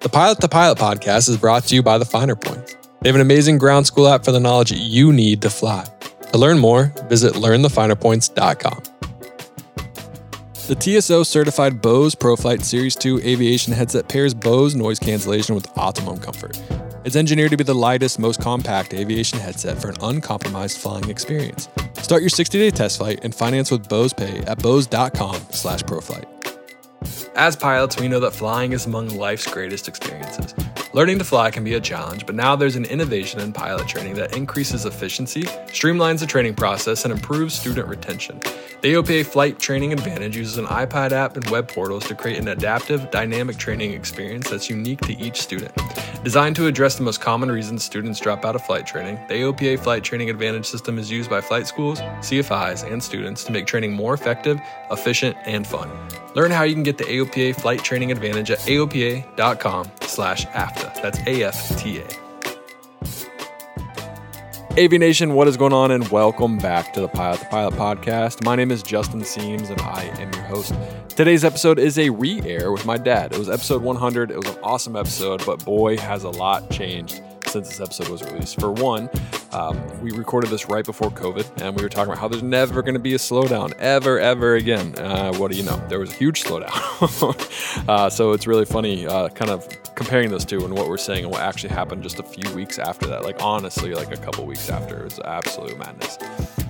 The Pilot to Pilot podcast is brought to you by the Finer Points. They have an amazing ground school app for the knowledge you need to fly. To learn more, visit learnthefinerpoints.com. The TSO certified Bose ProFlight Series 2 aviation headset pairs Bose noise cancellation with optimum comfort. It's engineered to be the lightest, most compact aviation headset for an uncompromised flying experience. Start your 60-day test flight and finance with Bose Pay at bose.com slash proflight. As pilots, we know that flying is among life's greatest experiences. Learning to fly can be a challenge, but now there's an innovation in pilot training that increases efficiency, streamlines the training process, and improves student retention. The AOPA Flight Training Advantage uses an iPad app and web portals to create an adaptive, dynamic training experience that's unique to each student. Designed to address the most common reasons students drop out of flight training, the AOPA Flight Training Advantage system is used by flight schools, CFIs, and students to make training more effective, efficient, and fun. Learn how you can get the AOPA Flight Training Advantage at aopa.com slash That's A-F-T-A. Aviation, what is going on? And welcome back to the Pilot to Pilot podcast. My name is Justin Siems, and I am your host. Today's episode is a re-air with my dad. It was episode 100. It was an awesome episode, but boy, has a lot changed since this episode was released. For one, um, we recorded this right before COVID, and we were talking about how there's never going to be a slowdown ever, ever again. Uh, what do you know? There was a huge slowdown. uh, so it's really funny, uh, kind of comparing those two and what we're saying and what actually happened just a few weeks after that. Like honestly, like a couple weeks after, it was absolute madness.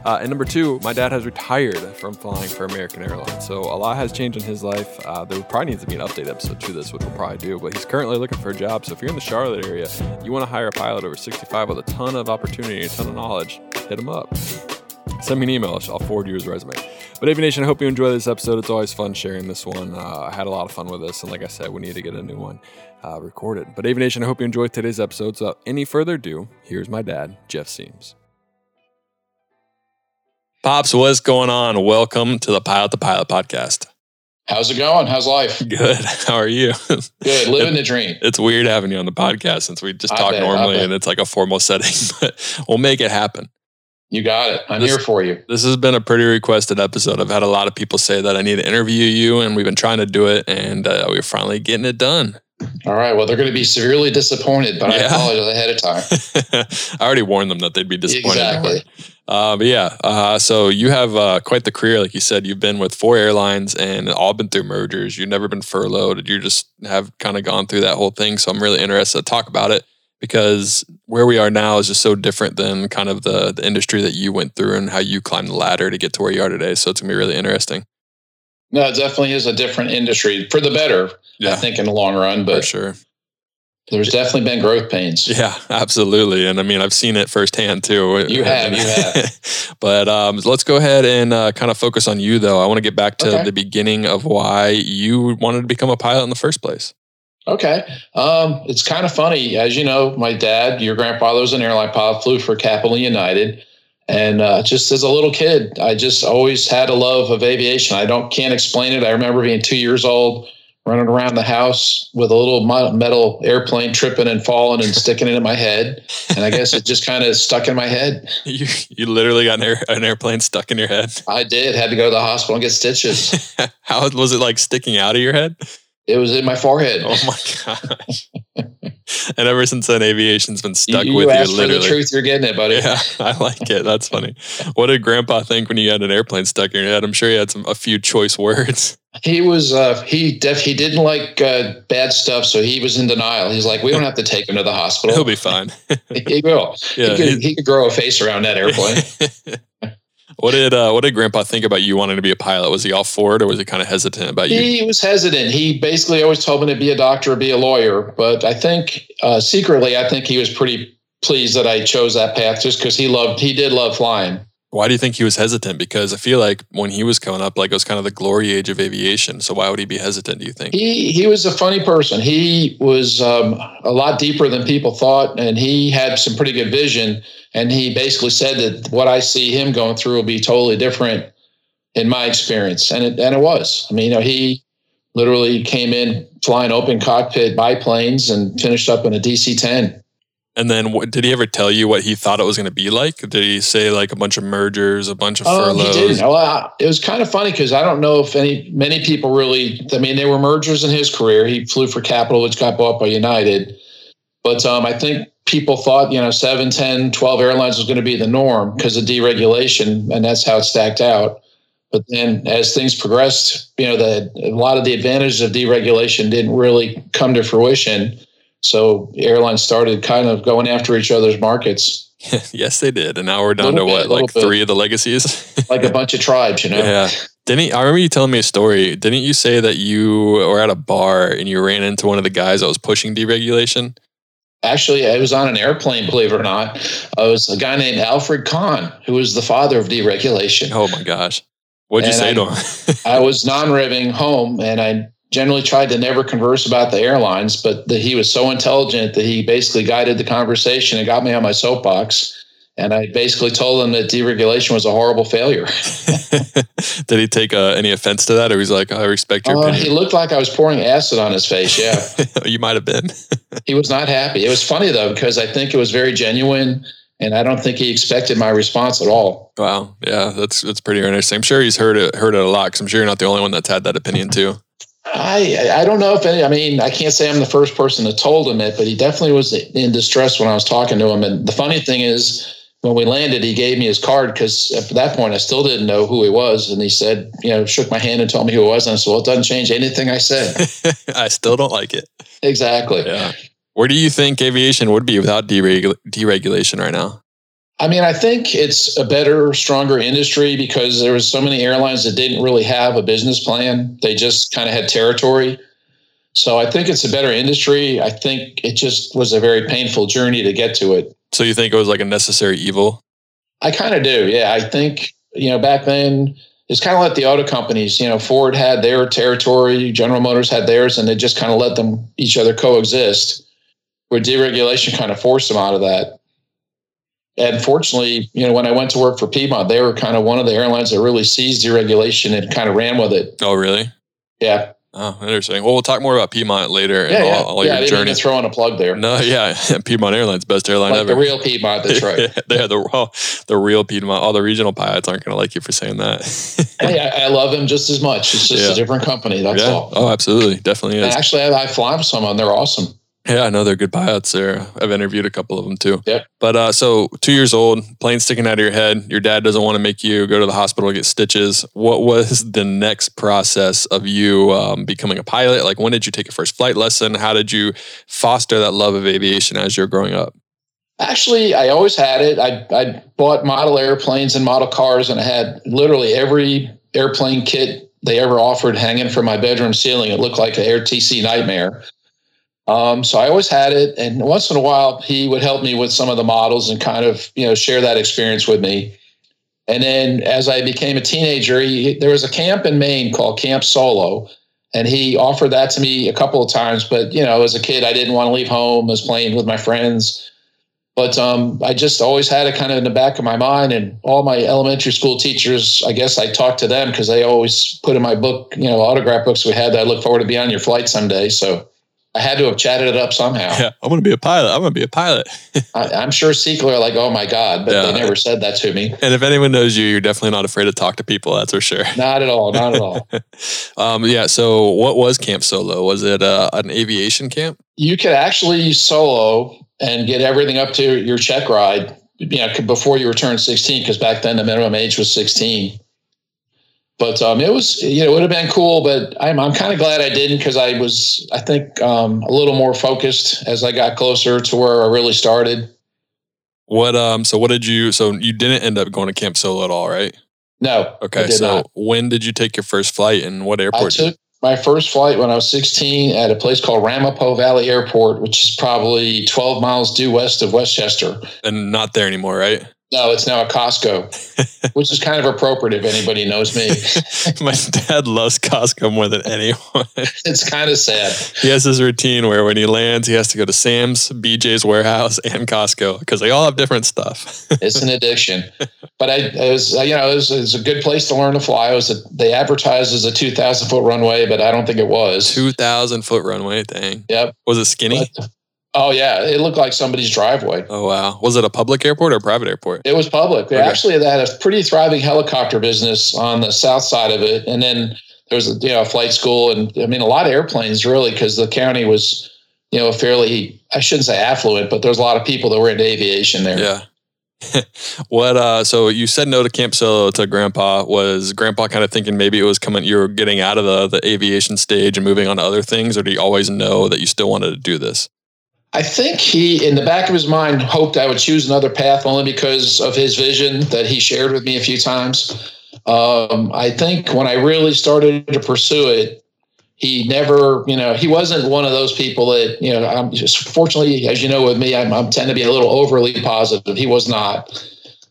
Uh, and number two, my dad has retired from flying for American Airlines. So a lot has changed in his life. Uh, there probably needs to be an update episode to this, which we'll probably do. But he's currently looking for a job. So if you're in the Charlotte area, you want to hire a pilot over 65 with a ton of opportunity, a ton of knowledge, hit him up. Send me an email. I'll forward you his resume. But Aviation, I hope you enjoy this episode. It's always fun sharing this one. Uh, I had a lot of fun with this. And like I said, we need to get a new one uh, recorded. But Aviation, I hope you enjoyed today's episode. So without any further ado, here's my dad, Jeff Siems. Pops, what's going on? Welcome to the Pilot to Pilot podcast. How's it going? How's life? Good. How are you? Good. Living the dream. It's weird having you on the podcast since we just I talk bet, normally and it's like a formal setting, but we'll make it happen. You got it. I'm This- here for you. This has been a pretty requested episode. I've had a lot of people say that I need to interview you, and we've been trying to do it, and uh, we're finally getting it done. All right. Well, they're going to be severely disappointed, but I Yeah. apologize ahead of time. I already warned them that they'd be disappointed. exactly. Uh, but yeah, uh, so you have uh, quite the career, like you said. You've been with four airlines and all been through mergers. You've never been furloughed. You just have kind of gone through that whole thing. So I'm really interested to talk about it because where we are now is just so different than kind of the the industry that you went through and how you climbed the ladder to get to where you are today. So it's gonna be really interesting. No, it definitely is a different industry for the better, I think, in the long run, for but sure. there's definitely been growth pains. Yeah, absolutely. And I mean, I've seen it firsthand too. You have, you have. but um, let's go ahead and uh, kind of focus on you, though. I want to get back to Okay. the beginning of why you wanted to become a pilot in the first place. Okay. Um, it's kind of funny. As you know, my dad, your grandfather was an airline pilot, flew for Capital United. And uh, just as a little kid, I just always had a love of aviation. I don't can't explain it. I remember being two years old, running around the house with a little metal airplane tripping and falling and sticking it in my head. And I guess it just kind of stuck in my head. You, you literally got an, air, an airplane stuck in your head. I did. Had to go to the hospital and get stitches. How was it like sticking out of your head? It was in my forehead. Oh my gosh. And ever since then, aviation's been stuck you, with you you, asked for the literally. truth, you're getting it, buddy. Yeah, I like it. That's funny. What did Grandpa think when you had an airplane stuck in your head? I'm sure he had some a few choice words. He was uh, he def he didn't like uh, bad stuff, so he was in denial. He's like, we don't have to take him to the hospital. He'll be fine. he will. Yeah. he, could, he could grow a face around that airplane. What did uh, what did Grandpa think about you wanting to be a pilot? Was he all for it, or was he kind of hesitant about you? he was hesitant. He basically always told me to be a doctor or be a lawyer, but I think uh, secretly, I think he was pretty pleased that I chose that path just because he loved he did love flying. Why do you think he was hesitant? Because I feel like when he was coming up, like it was kind of the glory age of aviation. So why would he be hesitant? Do you think? He he was a funny person. He was um, a lot deeper than people thought, and he had some pretty good vision. And he basically said that what I see him going through will be totally different in my experience, and it and it was. I mean, you know, he literally came in flying open cockpit biplanes and finished up in a DC ten. And then, what, did he ever tell you what he thought it was going to be like? Did he say like a bunch of mergers, a bunch of furloughs? Oh, he didn't. Well, it was kind of funny because I don't know if any many people really. I mean, there were mergers in his career. He flew for Capital, which got bought by United. But um, I think people thought, you know, 7, 10, 12 airlines was going to be the norm because of deregulation, and that's how it stacked out. But then as things progressed, you know, the, a lot of the advantages of deregulation didn't really come to fruition. So airlines started kind of going after each other's markets. yes, they did. And now we're down to bit, what, like bit. three of the legacies? like a bunch of tribes, you know? Yeah. Didn't I remember you telling me a story. Didn't you say that you were at a bar and you ran into one of the guys that was pushing deregulation? Actually, I was on an airplane, believe it or not. I was a guy named Alfred Kahn, who was the father of deregulation. Oh my gosh. What'd you say I, to him? I was non-revving home and I generally tried to never converse about the airlines, but the, he was so intelligent that he basically guided the conversation and got me on my soapbox. And I basically told him that deregulation was a horrible failure. Did he take uh, any offense to that, or he's like, "I respect your uh, opinion"? He looked like I was pouring acid on his face. Yeah, you might have been. he was not happy. It was funny though because I think it was very genuine, and I don't think he expected my response at all. Wow, yeah, that's that's pretty interesting. I'm sure he's heard it heard it a lot. Because I'm sure you're not the only one that's had that opinion too. I I don't know if any. I mean, I can't say I'm the first person that told him it, but he definitely was in distress when I was talking to him. And the funny thing is, when we landed, he gave me his card because at that point I still didn't know who he was, and he said, you know, shook my hand and told me who he was, and I said, well, it doesn't change anything I said. I still don't like it. Exactly. Yeah. Where do you think aviation would be without dereg- deregulation right now? I mean, I think it's a better, stronger industry because there was so many airlines that didn't really have a business plan. They just kind of had territory. So I think it's a better industry. I think it just was a very painful journey to get to it. So you think it was like a necessary evil? I kind of do. Yeah, I think you know back then it's kind of like the auto companies. You know, Ford had their territory, General Motors had theirs, and they just kind of let them each other coexist. Where deregulation kind of forced them out of that. And fortunately, you know, when I went to work for Piedmont, they were kind of one of the airlines that really seized deregulation and kind of ran with it. Oh, really? Yeah. Oh, interesting. Well, we'll talk more about Piedmont later and yeah, yeah. all, all yeah, your journey. Throwing a plug there. No, yeah, Piedmont Airlines, best airline like ever. The real Piedmont, that's right. yeah, the well, the real Piedmont. All the regional pilots aren't going to like you for saying that. hey, I, I, love them just as much. It's just yeah. a different company. That's all. Oh, absolutely, definitely is. And actually, I, I fly with some of them. They're awesome. Yeah, I know they're good buyouts there. I've interviewed a couple of them too. Yeah. But uh, so two years old, plane sticking out of your head. Your dad doesn't want to make you go to the hospital to get stitches. What was the next process of you um, becoming a pilot? Like, when did you take your first flight lesson? How did you foster that love of aviation as you're growing up? Actually, I always had it. I, I bought model airplanes and model cars, and I had literally every airplane kit they ever offered hanging from my bedroom ceiling. It looked like an AirTC nightmare. Um, so I always had it, and once in a while he would help me with some of the models and kind of you know share that experience with me. And then as I became a teenager, he, there was a camp in Maine called Camp Solo, and he offered that to me a couple of times. But you know, as a kid, I didn't want to leave home. I was playing with my friends, but um, I just always had it kind of in the back of my mind. And all my elementary school teachers, I guess I talked to them because they always put in my book, you know, autograph books we had. That I look forward to be on your flight someday. So I had to have chatted it up somehow. Yeah, I'm going to be a pilot. I'm going to be a pilot. I, am sure Sequel are like, oh my God, but yeah. they never said that to me. And if anyone knows you, you're definitely not afraid to talk to people. That's for sure. Not at all. Not at all. um, yeah. So, what was Camp Solo? Was it uh, an aviation camp? You could actually solo and get everything up to your check ride. You know, before you return 16, because back then the minimum age was 16 but um, it was you know it would have been cool but i'm, I'm kind of glad i didn't because i was i think um, a little more focused as i got closer to where i really started. What um so what did you so you didn't end up going to camp solo at all right? No okay so not. when did you take your first flight and what airport I took my first flight when i was 16 at a place called ramapo valley airport which is probably 12 miles due west of westchester. And not there anymore right No, it's now a Costco, which is kind of appropriate if anybody knows me. My dad loves Costco more than anyone. it's kind of sad. He has his routine where when he lands, he has to go to Sam's, BJ's Warehouse, and Costco because they all have different stuff. it's an addiction. But I, it was, you know, it was, it was, a good place to learn to fly. It was a, they advertised as a 2,000 foot runway, but I don't think it was. 2,000 foot runway, dang. Yep. Was it skinny? But, Oh yeah, it looked like somebody's driveway. Oh wow, was it a public airport or a private airport? It was public. They okay. actually had a pretty thriving helicopter business on the south side of it, and then there was a you know a flight school, and I mean a lot of airplanes really because the county was you know a fairly I shouldn't say affluent, but there's a lot of people that were into aviation there. Yeah. what uh so you said no to camp solo to grandpa was grandpa kind of thinking maybe it was coming you were getting out of the the aviation stage and moving on to other things or do you always know that you still wanted to do this I think he, in the back of his mind, hoped I would choose another path only because of his vision that he shared with me a few times. Um, I think when I really started to pursue it, he never, you know, he wasn't one of those people that, you know, I'm just fortunately, as you know, with me, I'm, I'm tend to be a little overly positive. He was not.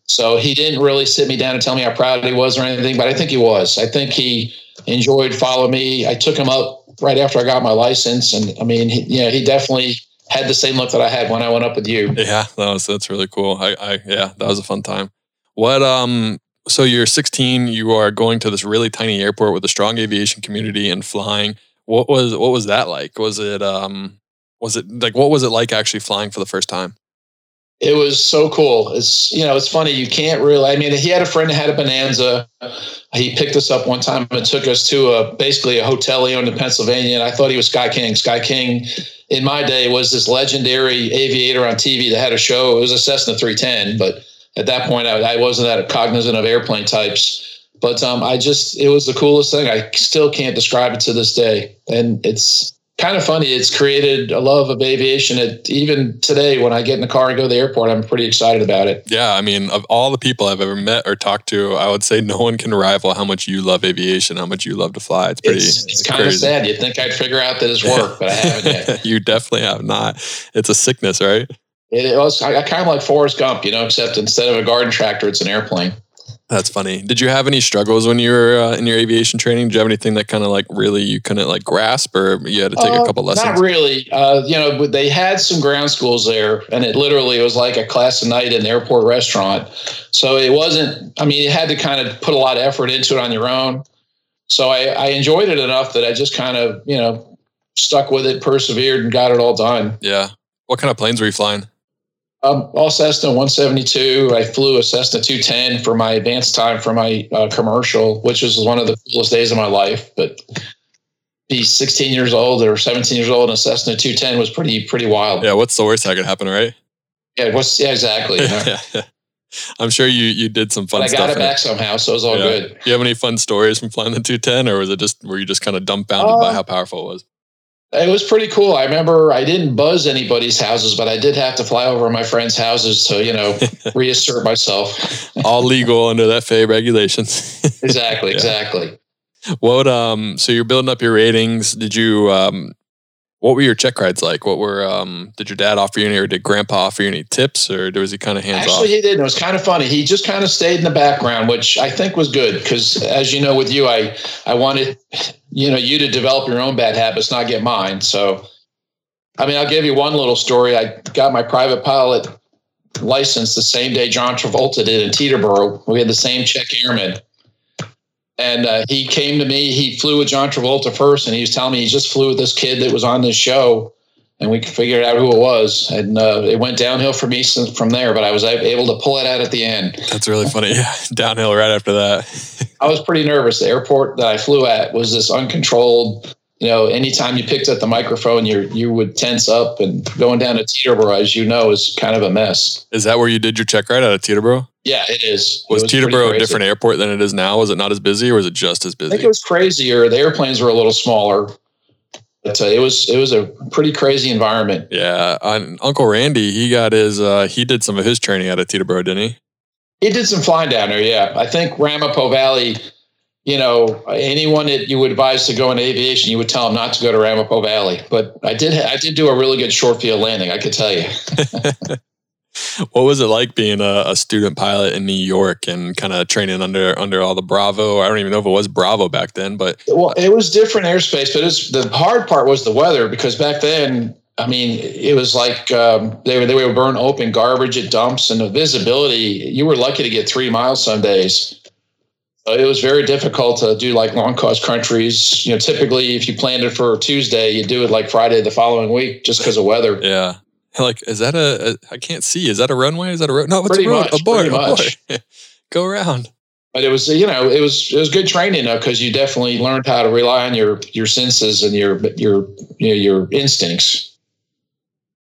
So he didn't really sit me down and tell me how proud he was or anything, but I think he was. I think he enjoyed following me. I took him up right after I got my license, and I mean, he, you know, he definitely had the same look that I had when I went up with you. Yeah, that was that's really cool. I, I yeah, that was a fun time. What um so you're 16, you are going to this really tiny airport with a strong aviation community and flying. What was what was that like? Was it um was it like what was it like actually flying for the first time? It was so cool. It's you know, it's funny. You can't really. I mean, he had a friend that had a Bonanza. He picked us up one time and took us to a basically a hotel he owned in Pennsylvania. And I thought he was Sky King. Sky King in my day was this legendary aviator on TV that had a show. It was a Cessna 310, but at that point I, I wasn't that cognizant of airplane types. But um, I just it was the coolest thing. I still can't describe it to this day, and it's kind of funny. It's created a love of aviation. It, even today, when I get in the car and go to the airport, I'm pretty excited about it. Yeah, I mean, of all the people I've ever met or talked to, I would say no one can rival how much you love aviation, how much you love to fly. It's pretty. It's, it's kind of sad. You'd think I'd figure out that it's work, but I haven't yet. you definitely have not. It's a sickness, right? It was. I, I kind of like Forrest Gump, you know, except instead of a garden tractor, it's an airplane. That's funny. Did you have any struggles when you were uh, in your aviation training? Did you have anything that kind of like really you couldn't like grasp, or you had to take uh, a couple lessons? Not really. Uh, you know, they had some ground schools there, and it literally was like a class a night in an airport restaurant. So it wasn't. I mean, you had to kind of put a lot of effort into it on your own. So I, I enjoyed it enough that I just kind of you know stuck with it, persevered, and got it all done. Yeah. What kind of planes were you flying? Um, all Cessna 172. I flew a Cessna 210 for my advanced time for my uh, commercial, which was one of the coolest days of my life. But be 16 years old or 17 years old in a Cessna 210 was pretty pretty wild. Yeah, what's the worst that could happen, right? Yeah, what's yeah exactly. You know? yeah, I'm sure you you did some fun. But I got it back it. somehow, so it was all yeah. good. Do you have any fun stories from flying the 210, or was it just were you just kind of dumbfounded uh, by how powerful it was? It was pretty cool. I remember I didn't buzz anybody's houses, but I did have to fly over my friends' houses to, you know, reassert myself. All legal under that FAA regulations. exactly, yeah. exactly. What um so you're building up your ratings. Did you um what were your check rides like? What were um did your dad offer you any or did grandpa offer you any tips or was he kind of hands Actually, off? Actually he didn't. It was kind of funny. He just kind of stayed in the background, which I think was good because as you know with you, I I wanted you know you to develop your own bad habits, not get mine. So I mean I'll give you one little story. I got my private pilot license the same day John Travolta did in Teterboro. We had the same check airman. And uh, he came to me. He flew with John Travolta first, and he was telling me he just flew with this kid that was on this show, and we figured out who it was. And uh, it went downhill for me from there. But I was able to pull it out at the end. That's really funny. Yeah, downhill right after that. I was pretty nervous. The airport that I flew at was this uncontrolled you know, anytime you picked up the microphone, you you would tense up, and going down to Teterboro, as you know, is kind of a mess. Is that where you did your check ride out of Teterboro? Yeah, it is. Was, it was Teterboro a different airport than it is now? Was it not as busy, or was it just as busy? I think it was crazier. The airplanes were a little smaller, it was it was a pretty crazy environment. Yeah, Uncle Randy, he got his uh, he did some of his training out of Teterboro, didn't he? He did some flying down there. Yeah, I think Ramapo Valley you know, anyone that you would advise to go into aviation, you would tell them not to go to Ramapo Valley. But I did, I did do a really good short field landing. I could tell you. what was it like being a, a student pilot in New York and kind of training under under all the Bravo? I don't even know if it was Bravo back then, but well, it was different airspace. But it's the hard part was the weather because back then, I mean, it was like um, they were they would burn open garbage at dumps, and the visibility. You were lucky to get three miles some days. it was very difficult to do like long cost countries. You know, typically if you planned it for Tuesday, you do it like Friday the following week just because of weather. Yeah. Like, is that a, a? I can't see. Is that a runway? Is that a road? No, it's a road. much, abort, pretty much. abort. Go around. But it was, you know, it was it was good training though because you definitely learned how to rely on your your senses and your your you know, your instincts.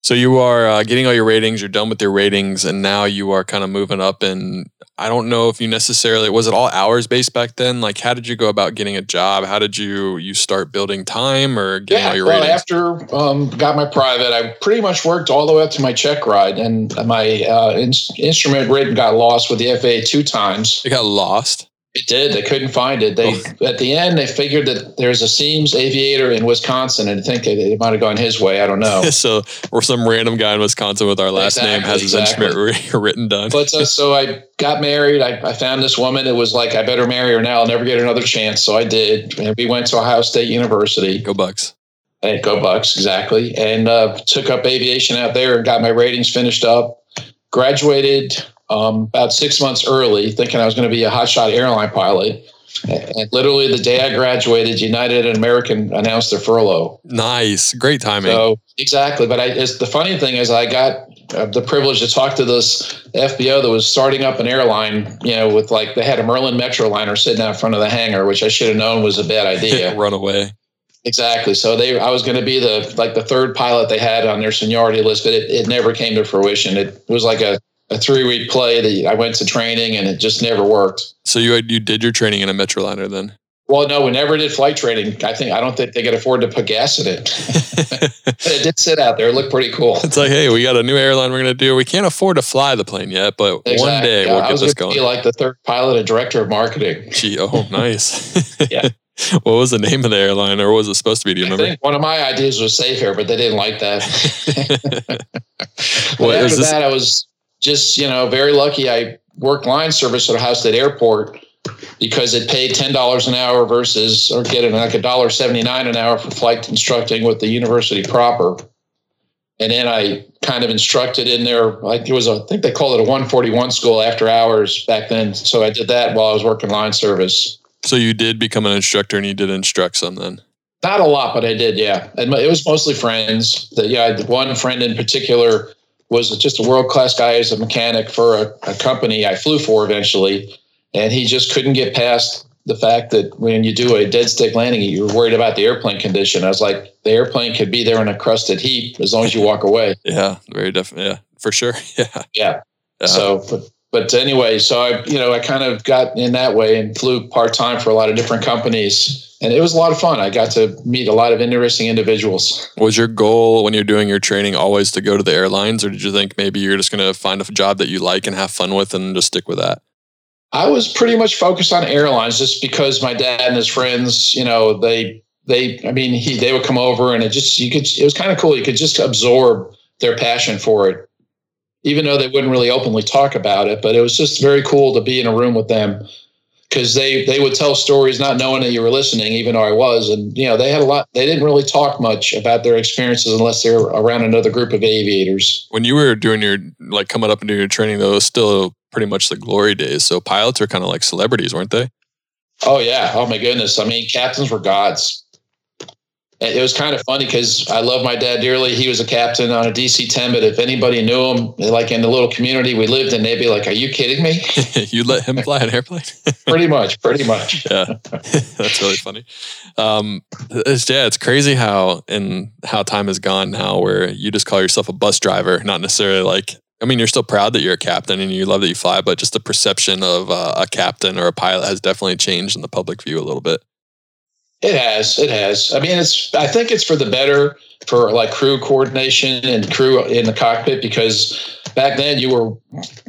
So you are uh, getting all your ratings. You're done with your ratings, and now you are kind of moving up. And I don't know if you necessarily was it all hours based back then. Like, how did you go about getting a job? How did you you start building time or getting all Yeah, your well, ratings? after um, got my private, I pretty much worked all the way up to my check ride, and my uh, in- instrument written got lost with the FAA two times. it got lost. It did. They couldn't find it. They at the end they figured that there's a Siems aviator in Wisconsin, and I think it, it might have gone his way. I don't know. so or some random guy in Wisconsin with our last name has his exactly. instrument written done. But uh, so I got married. I, I found this woman. It was like I better marry her now. I'll never get another chance. So I did. And we went to Ohio State University. Go Bucks. Hey, go Bucks, exactly. And uh, took up aviation out there and got my ratings finished up. Graduated um, about six months early, thinking I was going to be a hotshot airline pilot. And literally the day I graduated, United and American announced their furlough. Nice, great timing. So exactly, but I, it's, the funny thing is, I got uh, the privilege to talk to this FBO that was starting up an airline. You know, with like they had a Merlin Metroliner sitting out front of the hangar, which I should have known was a bad idea. Run away. exactly. So they, I was going to be the like the third pilot they had on their seniority list, but it, it never came to fruition. It was like a, a three week play that I went to training and it just never worked. So you you did your training in a Metroliner then. Well, no, we never did flight training. I think I don't think they could afford to put gas in it. but it did sit out there. It looked pretty cool. It's like, hey, we got a new airline we're gonna do. We can't afford to fly the plane yet, but one day Yeah, we'll I get this gonna. Be like the third pilot and director of marketing. Gee, oh, nice. Yeah. what was the name of the airline, or what was it supposed to be? Do you I remember? think one of my ideas was safe air, but they didn't like that. Well, after this- that, I was just you know very lucky. I worked line service at Ohio State Airport because it paid ten dollars an hour versus or getting like a dollar seventy nine an hour for flight instructing with the university proper. And then I kind of instructed in there, like it was, a, I think they called it a 141 school after hours back then. So I did that while I was working line service. So you did become an instructor, and you did instruct some then. Not a lot, but I did, yeah. And it was mostly friends. That yeah, I had one friend in particular was just a world class guy as a mechanic for a, a company I flew for eventually, and he just couldn't get past the fact that when you do a dead stick landing, you're worried about the airplane condition. I was like, the airplane could be there in a crusted heap as long as you walk away. Yeah, very definitely. Yeah, for sure. Yeah. Yeah. Uh, So, but but anyway, so I you know I kind of got in that way and flew part time for a lot of different companies, and it was a lot of fun. I got to meet a lot of interesting individuals. was your goal when you're doing your training always to go to the airlines, or did you think maybe you're just gonna find a job that you like and have fun with, and just stick with that? I was pretty much focused on airlines just because my dad and his friends, you know, they they I mean he they would come over and it just you could it was kind of cool. You could just absorb their passion for it. Even though they wouldn't really openly talk about it, but it was just very cool to be in a room with them because they they would tell stories not knowing that you were listening, even though I was. And you know, they had a lot they didn't really talk much about their experiences unless they were around another group of aviators. When you were doing your like coming up and doing your training, though, it was still pretty much the glory days. So pilots are kind of like celebrities, weren't they? Oh yeah. Oh my goodness. I mean, captains were gods. It was kind of funny because I love my dad dearly. He was a captain on a DC 10, but if anybody knew him, like in the little community we lived in, they'd be like, Are you kidding me? you let him fly an airplane? pretty much, pretty much. yeah, that's really funny. Um, it's, yeah, it's crazy how and how time has gone now, where you just call yourself a bus driver, not necessarily like. I mean, you're still proud that you're a captain and you love that you fly, but just the perception of uh, a captain or a pilot has definitely changed in the public view a little bit. It has. It has. I mean, it's, I think it's for the better for like crew coordination and crew in the cockpit because back then you were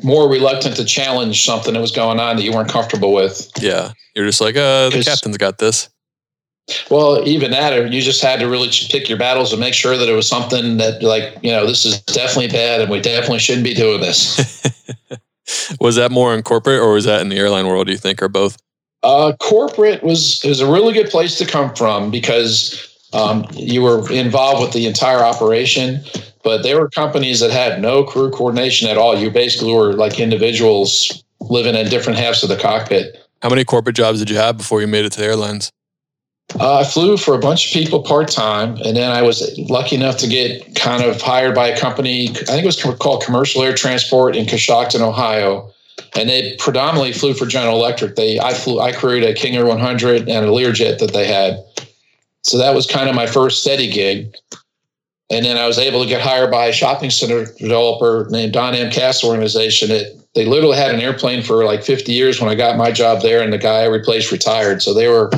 more reluctant to challenge something that was going on that you weren't comfortable with. Yeah, you're just like, uh, the captain's got this. Well, even that, you just had to really pick your battles and make sure that it was something that, like, you know, this is definitely bad and we definitely shouldn't be doing this. was that more in corporate or was that in the airline world, do you think, or both? Uh, corporate was, was a really good place to come from because um, you were involved with the entire operation, but there were companies that had no crew coordination at all. You basically were like individuals living in different halves of the cockpit. How many corporate jobs did you have before you made it to the airlines? Uh, I flew for a bunch of people part time, and then I was lucky enough to get kind of hired by a company. I think it was called Commercial Air Transport in Coshocton, Ohio, and they predominantly flew for General Electric. They I flew I crewed a King Air 100 and a Learjet that they had, so that was kind of my first steady gig. And then I was able to get hired by a shopping center developer named Don M. Casto Organization. It they literally had an airplane for like 50 years when I got my job there, and the guy I replaced retired. So they were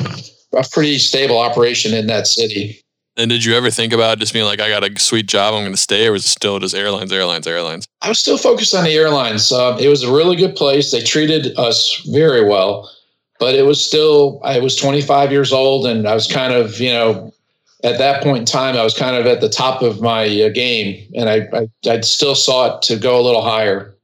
a pretty stable operation in that city. And did you ever think about just being like, I got a sweet job, I'm going to stay, or was it still just airlines, airlines, airlines? I was still focused on the airlines. Uh, it was a really good place. They treated us very well, but it was still, I was 25 years old and I was kind of, you know, at that point in time, I was kind of at the top of my uh, game and I, I, I still sought to go a little higher.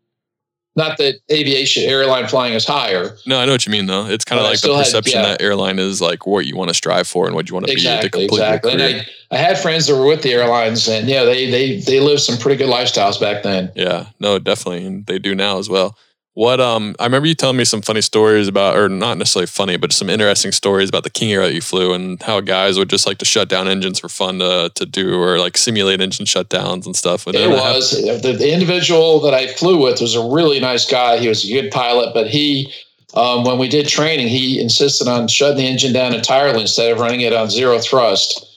Not that aviation airline flying is higher. No, I know what you mean though. It's kind of like the perception had, yeah. that airline is like what you want to strive for and what you want to exactly, be to exactly. And I, I had friends that were with the airlines and yeah, they they they lived some pretty good lifestyles back then. Yeah, no, definitely. And they do now as well. What um I remember you telling me some funny stories about or not necessarily funny, but some interesting stories about the King Air that you flew and how guys would just like to shut down engines for fun to to do or like simulate engine shutdowns and stuff. It was the, the, individual that I flew with was a really nice guy. He was a good pilot, but he um, when we did training, he insisted on shutting the engine down entirely instead of running it on zero thrust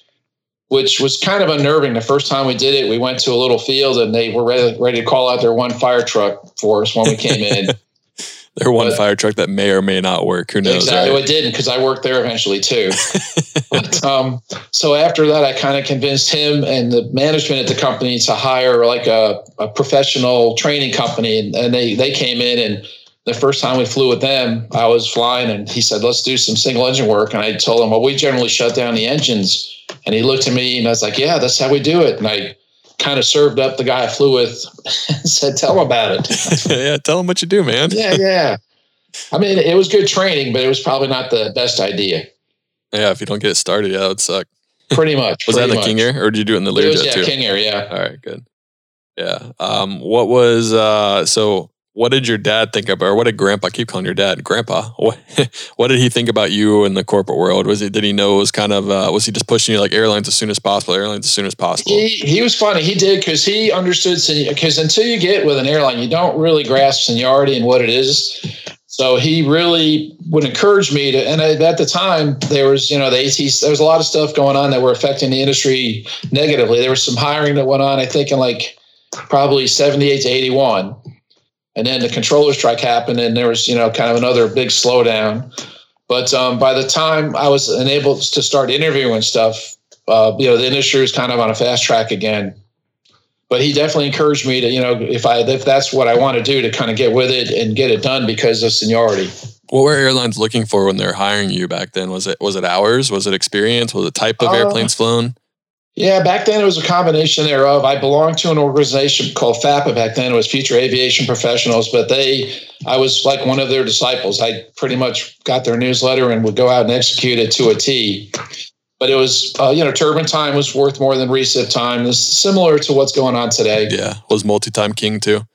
which was kind of unnerving. The first time we did it, we went to a little field and they were ready, ready to call out their one fire truck for us when we came in. their one but, fire truck that may or may not work. Who knows? Exactly. Right? It didn't because I worked there eventually too. but, um, so after that, I kind of convinced him and the management at the company to hire like a, a professional training company. And, and they, they came in and the first time we flew with them, I was flying and he said, let's do some single engine work. And I told him, well, we generally shut down the engines and he looked at me and I was like, yeah, that's how we do it. And I kind of served up the guy I flew with and said, tell him about it. yeah, tell him what you do, man. yeah, yeah. I mean, it was good training, but it was probably not the best idea. Yeah, if you don't get it started, yeah, that would suck. Pretty much. was pretty that in the King Air or did you do it in the Learjet it was, yeah, too? King Air, yeah. All right, good. Yeah. Um, what was uh so what did your dad think about, or what did grandpa, I keep calling your dad grandpa, what, what did he think about you in the corporate world? Was he, did he know it was kind of, uh, was he just pushing you like airlines as soon as possible, airlines as soon as possible? He, he was funny. He did because he understood, because until you get with an airline, you don't really grasp seniority and what it is. So he really would encourage me to, and at the time there was, you know, the ATC, there was a lot of stuff going on that were affecting the industry negatively. There was some hiring that went on, I think in like probably 78 to 81 and then the controller strike happened, and there was you know kind of another big slowdown. But um, by the time I was enabled to start interviewing stuff, uh, you know, the industry was kind of on a fast track again. But he definitely encouraged me to, you know, if I if that's what I want to do, to kind of get with it and get it done because of seniority. What were airlines looking for when they're hiring you back then? Was it was it hours? Was it experience? Was it type of uh, airplanes flown? Yeah, back then it was a combination thereof. I belonged to an organization called FAPA back then. It was Future Aviation Professionals, but they, I was like one of their disciples. I pretty much got their newsletter and would go out and execute it to a T. But it was, uh, you know, turbine time was worth more than recip time. It's similar to what's going on today. Yeah, was multi-time king too.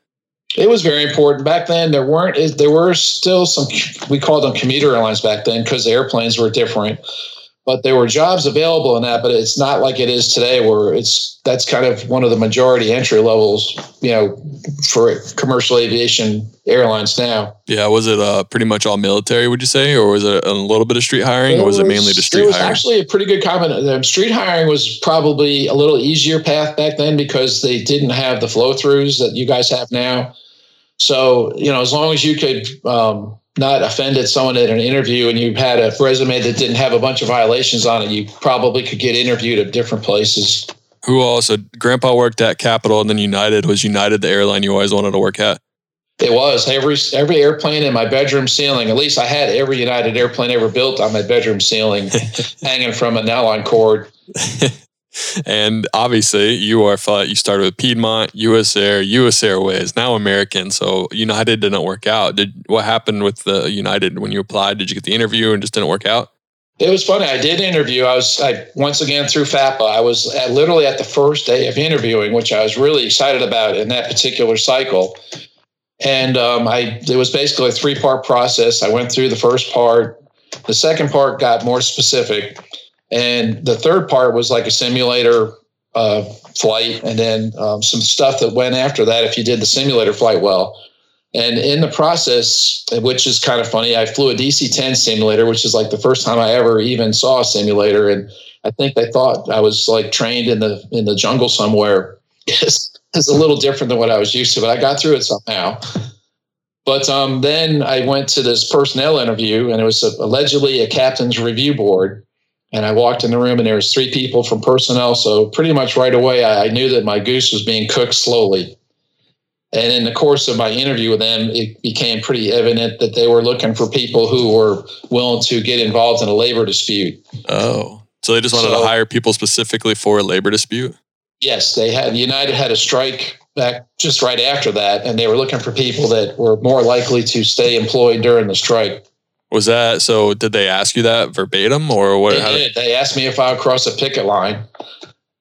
It was very important back then. There weren't, there were still some, we called them commuter airlines back then because the airplanes were different but there were jobs available in that but it's not like it is today where it's that's kind of one of the majority entry levels you know for commercial aviation airlines now yeah was it uh, pretty much all military would you say or was it a little bit of street hiring or was, was it mainly just street it was hiring? actually a pretty good combination street hiring was probably a little easier path back then because they didn't have the flow throughs that you guys have now so you know as long as you could um, not offended someone at an interview and you had a resume that didn't have a bunch of violations on it, you probably could get interviewed at different places. Who also, Grandpa worked at Capital and then United. Was United the airline you always wanted to work at? It was every every airplane in my bedroom ceiling. At least I had every United airplane ever built on my bedroom ceiling, hanging from a nylon cord. and obviously, you are you started with Piedmont, U.S. Air, U.S. Airways, now American. So United didn't work out. Did what happened with the United when you applied? Did you get the interview and just didn't work out? It was funny. I did interview. I was I once again through FAPA. I was at, literally at the first day of interviewing, which I was really excited about in that particular cycle. And um, I it was basically a three part process. I went through the first part. The second part got more specific, and the third part was like a simulator uh, flight, and then um, some stuff that went after that if you did the simulator flight well. And in the process, which is kind of funny, I flew a DC 10 simulator, which is like the first time I ever even saw a simulator. And I think they thought I was like trained in the in the jungle somewhere. it's, it's a little different than what I was used to, but I got through it somehow. But um, then I went to this personnel interview, and it was a, allegedly a captain's review board. And I walked in the room, and there was three people from personnel. So pretty much right away, I, I knew that my goose was being cooked slowly. And in the course of my interview with them, it became pretty evident that they were looking for people who were willing to get involved in a labor dispute. Oh, so they just wanted so, to hire people specifically for a labor dispute? Yes, they had. United had a strike back just right after that, and they were looking for people that were more likely to stay employed during the strike. Was that so? Did they ask you that verbatim, or what? They did. They asked me if I would cross a picket line.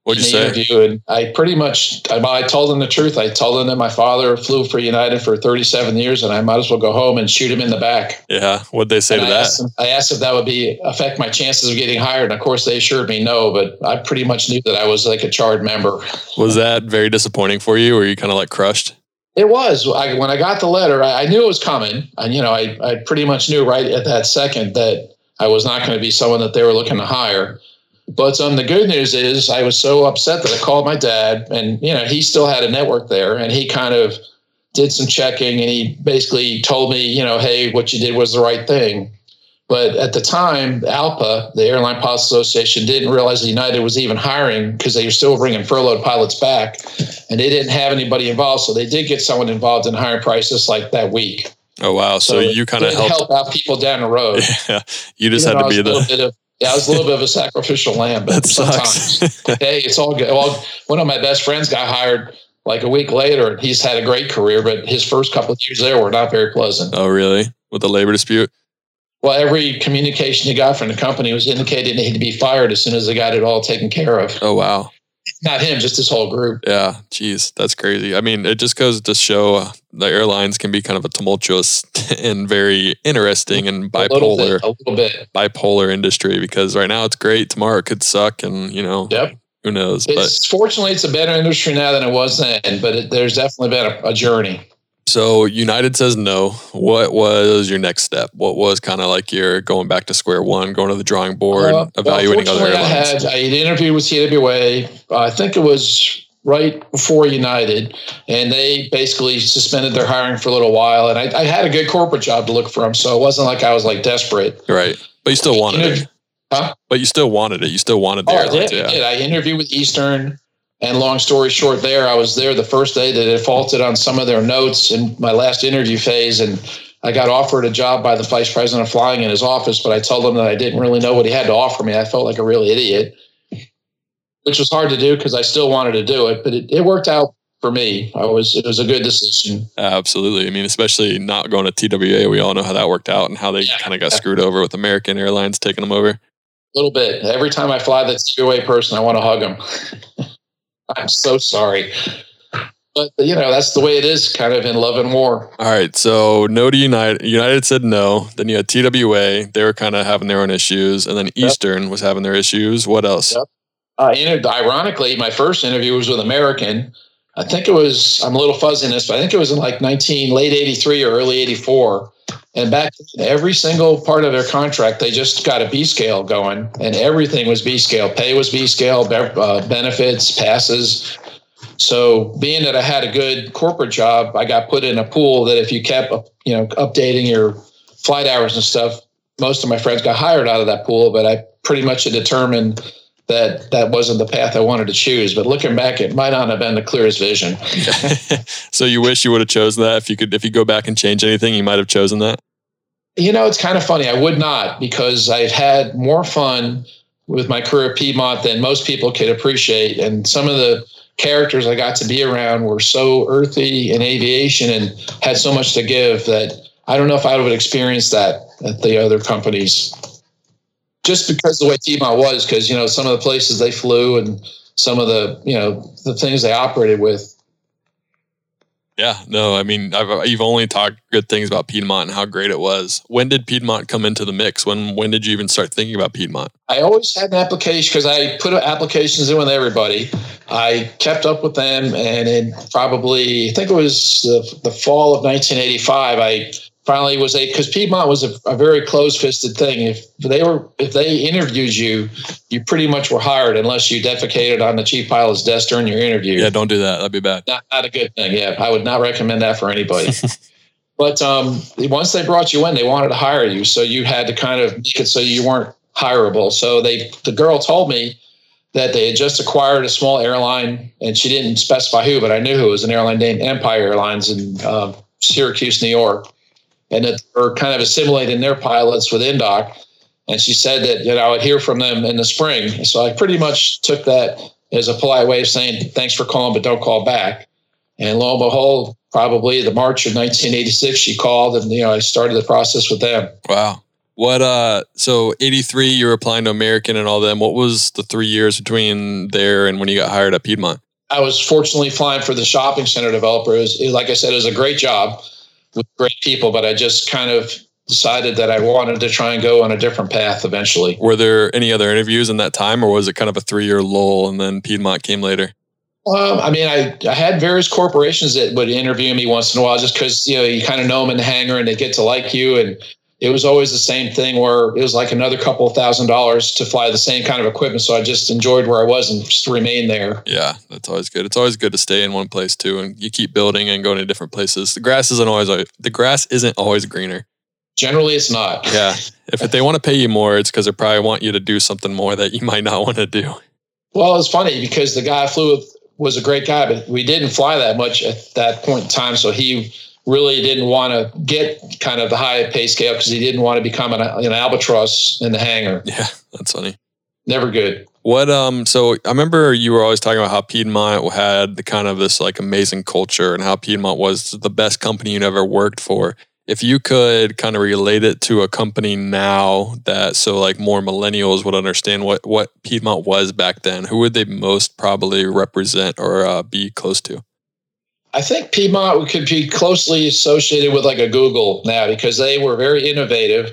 What'd you say? Interview, and I pretty much I, I, told them the truth. I told them that my father flew for United for 37 years, and I might as well go home and shoot him in the back. Yeah, what'd they say and to I that? Asked them, I asked if that would be affect my chances of getting hired, and of course they assured me no. But I pretty much knew that I was like a charred member. Was that very disappointing for you? Or you kind of like crushed? It was. I, when I got the letter, I, I knew it was coming, and you know, I I pretty much knew right at that second that I was not going to be someone that they were looking to hire. But um, the good news is I was so upset that I called my dad, and you know he still had a network there, and he kind of did some checking, and he basically told me, you know, hey, what you did was the right thing. But at the time, ALPA, the Airline Pilots Association, didn't realize that United was even hiring because they were still bringing furloughed pilots back, and they didn't have anybody involved. So they did get someone involved in hiring prices like that week. Oh wow! So, so you kind of helped help out people down the road. Yeah, you just you know, had to be the yeah, I was a little bit of a sacrificial lamb, but sometimes, hey, it's all good. Well, one of my best friends got hired like a week later, and he's had a great career, but his first couple of years there were not very pleasant. Oh, really? With the labor dispute? Well, every communication he got from the company was indicating he had to be fired as soon as they got it all taken care of. Oh, wow not him, just his whole group. Yeah, geez, that's crazy. I mean, it just goes to show uh, the airlines can be kind of a tumultuous and very interesting and bipolar, a little bit, a little bit. bipolar industry because right now it's great, tomorrow it could suck, and you know, yep. who knows? It's, but fortunately, it's a better industry now than it was then, but it, there's definitely been a, a journey. So United says no. What was your next step? What was kind of like your going back to square one, going to the drawing board, uh, evaluating well, other airlines? I had I interviewed with TWA. Uh, I think it was right before United, and they basically suspended their hiring for a little while. And I, I had a good corporate job to look from, so it wasn't like I was like desperate. Right, but you still wanted it. Huh? But you still wanted it. You still wanted the oh, airlines. I did, yeah. I did. I interviewed with Eastern. And long story short, there I was there the first day that it faulted on some of their notes in my last interview phase, and I got offered a job by the vice president of flying in his office, but I told him that I didn't really know what he had to offer me. I felt like a real idiot, which was hard to do because I still wanted to do it, but it, it worked out for me. I was it was a good decision. Absolutely. I mean, especially not going to TWA. We all know how that worked out and how they yeah, kind of got screwed over with American Airlines taking them over. A little bit. Every time I fly the TWA person, I want to hug them. I'm so sorry. But you know, that's the way it is kind of in love and war. All right. So no to United. United said no. Then you had TWA. They were kind of having their own issues. And then Eastern was having their issues. What else? Yep. Uh, ironically, my first interview was with American. I think it was, I'm a little fuzzy in this, but I think it was in like 19, late 83 or early 84. And back every single part of their contract, they just got a B scale going, and everything was B scale. Pay was B scale, uh, benefits, passes. So, being that I had a good corporate job, I got put in a pool that if you kept, you know, updating your flight hours and stuff, most of my friends got hired out of that pool. But I pretty much had determined that that wasn't the path I wanted to choose. But looking back, it might not have been the clearest vision. so you wish you would have chosen that if you could if you go back and change anything, you might have chosen that. You know, it's kind of funny. I would not because I've had more fun with my career at Piedmont than most people could appreciate, and some of the characters I got to be around were so earthy in aviation and had so much to give that I don't know if I would have experienced that at the other companies just because the way Piedmont was, because you know some of the places they flew and some of the you know the things they operated with. Yeah, no, I mean, I've, you've only talked good things about Piedmont and how great it was. When did Piedmont come into the mix? When when did you even start thinking about Piedmont? I always had an application because I put applications in with everybody. I kept up with them, and in probably I think it was the, the fall of 1985, I finally was a because Piedmont was a, a very close-fisted thing. If they were if they interviewed you, you pretty much were hired unless you defecated on the chief pilot's desk during your interview. Yeah, don't do that. That'd be bad. Not not a good thing. Yeah, I would not recommend that for anybody. but um, once they brought you in, they wanted to hire you, so you had to kind of make it so you weren't hireable. So they the girl told me that they had just acquired a small airline, and she didn't specify who, but I knew who it was an airline named Empire Airlines in uh, Syracuse, New York and that are kind of assimilating their pilots with Indoc. And she said that you know I would hear from them in the spring. So I pretty much took that as a polite way of saying thanks for calling, but don't call back. And lo and behold, probably the March of 1986, she called, and you know I started the process with them. Wow. What uh so 83 you were applying to American and all them. What was the 3 years between there and when you got hired at Piedmont? I was fortunately flying for the shopping center developer. It was, like I said, it was a great job with great people, but I just kind of decided that I wanted to try and go on a different path eventually. Were there any other interviews in that time, or was it kind of a three year lull and then Piedmont came later? Um, I mean, I, I had various corporations that would interview me once in a while just because, you know, you kind of know them in the hangar and they get to like you. And it was always the same thing where it was like another couple of thousand dollars to fly the same kind of equipment. So I just enjoyed where I was and just remain there. Yeah, that's always good. It's always good to stay in one place too, and you keep building and going to different places. The grass isn't always the grass isn't always greener. Generally, it's not. Yeah, if they want to pay you more, it's because they probably want you to do something more that you might not want to do. Well, it's funny because the guy I flew with was a great guy, but we didn't fly that much at that point in time. So he really didn't want to get kind of the high pay scale because he didn't want to become an, an albatross in the hangar. Yeah, that's funny. Never good. What um so I remember you were always talking about how Piedmont had the kind of this like amazing culture and how Piedmont was the best company you'd ever worked for. If you could kind of relate it to a company now that so like more millennials would understand what what Piedmont was back then, who would they most probably represent or uh, be close to? I think Piedmont could be closely associated with like a Google now because they were very innovative.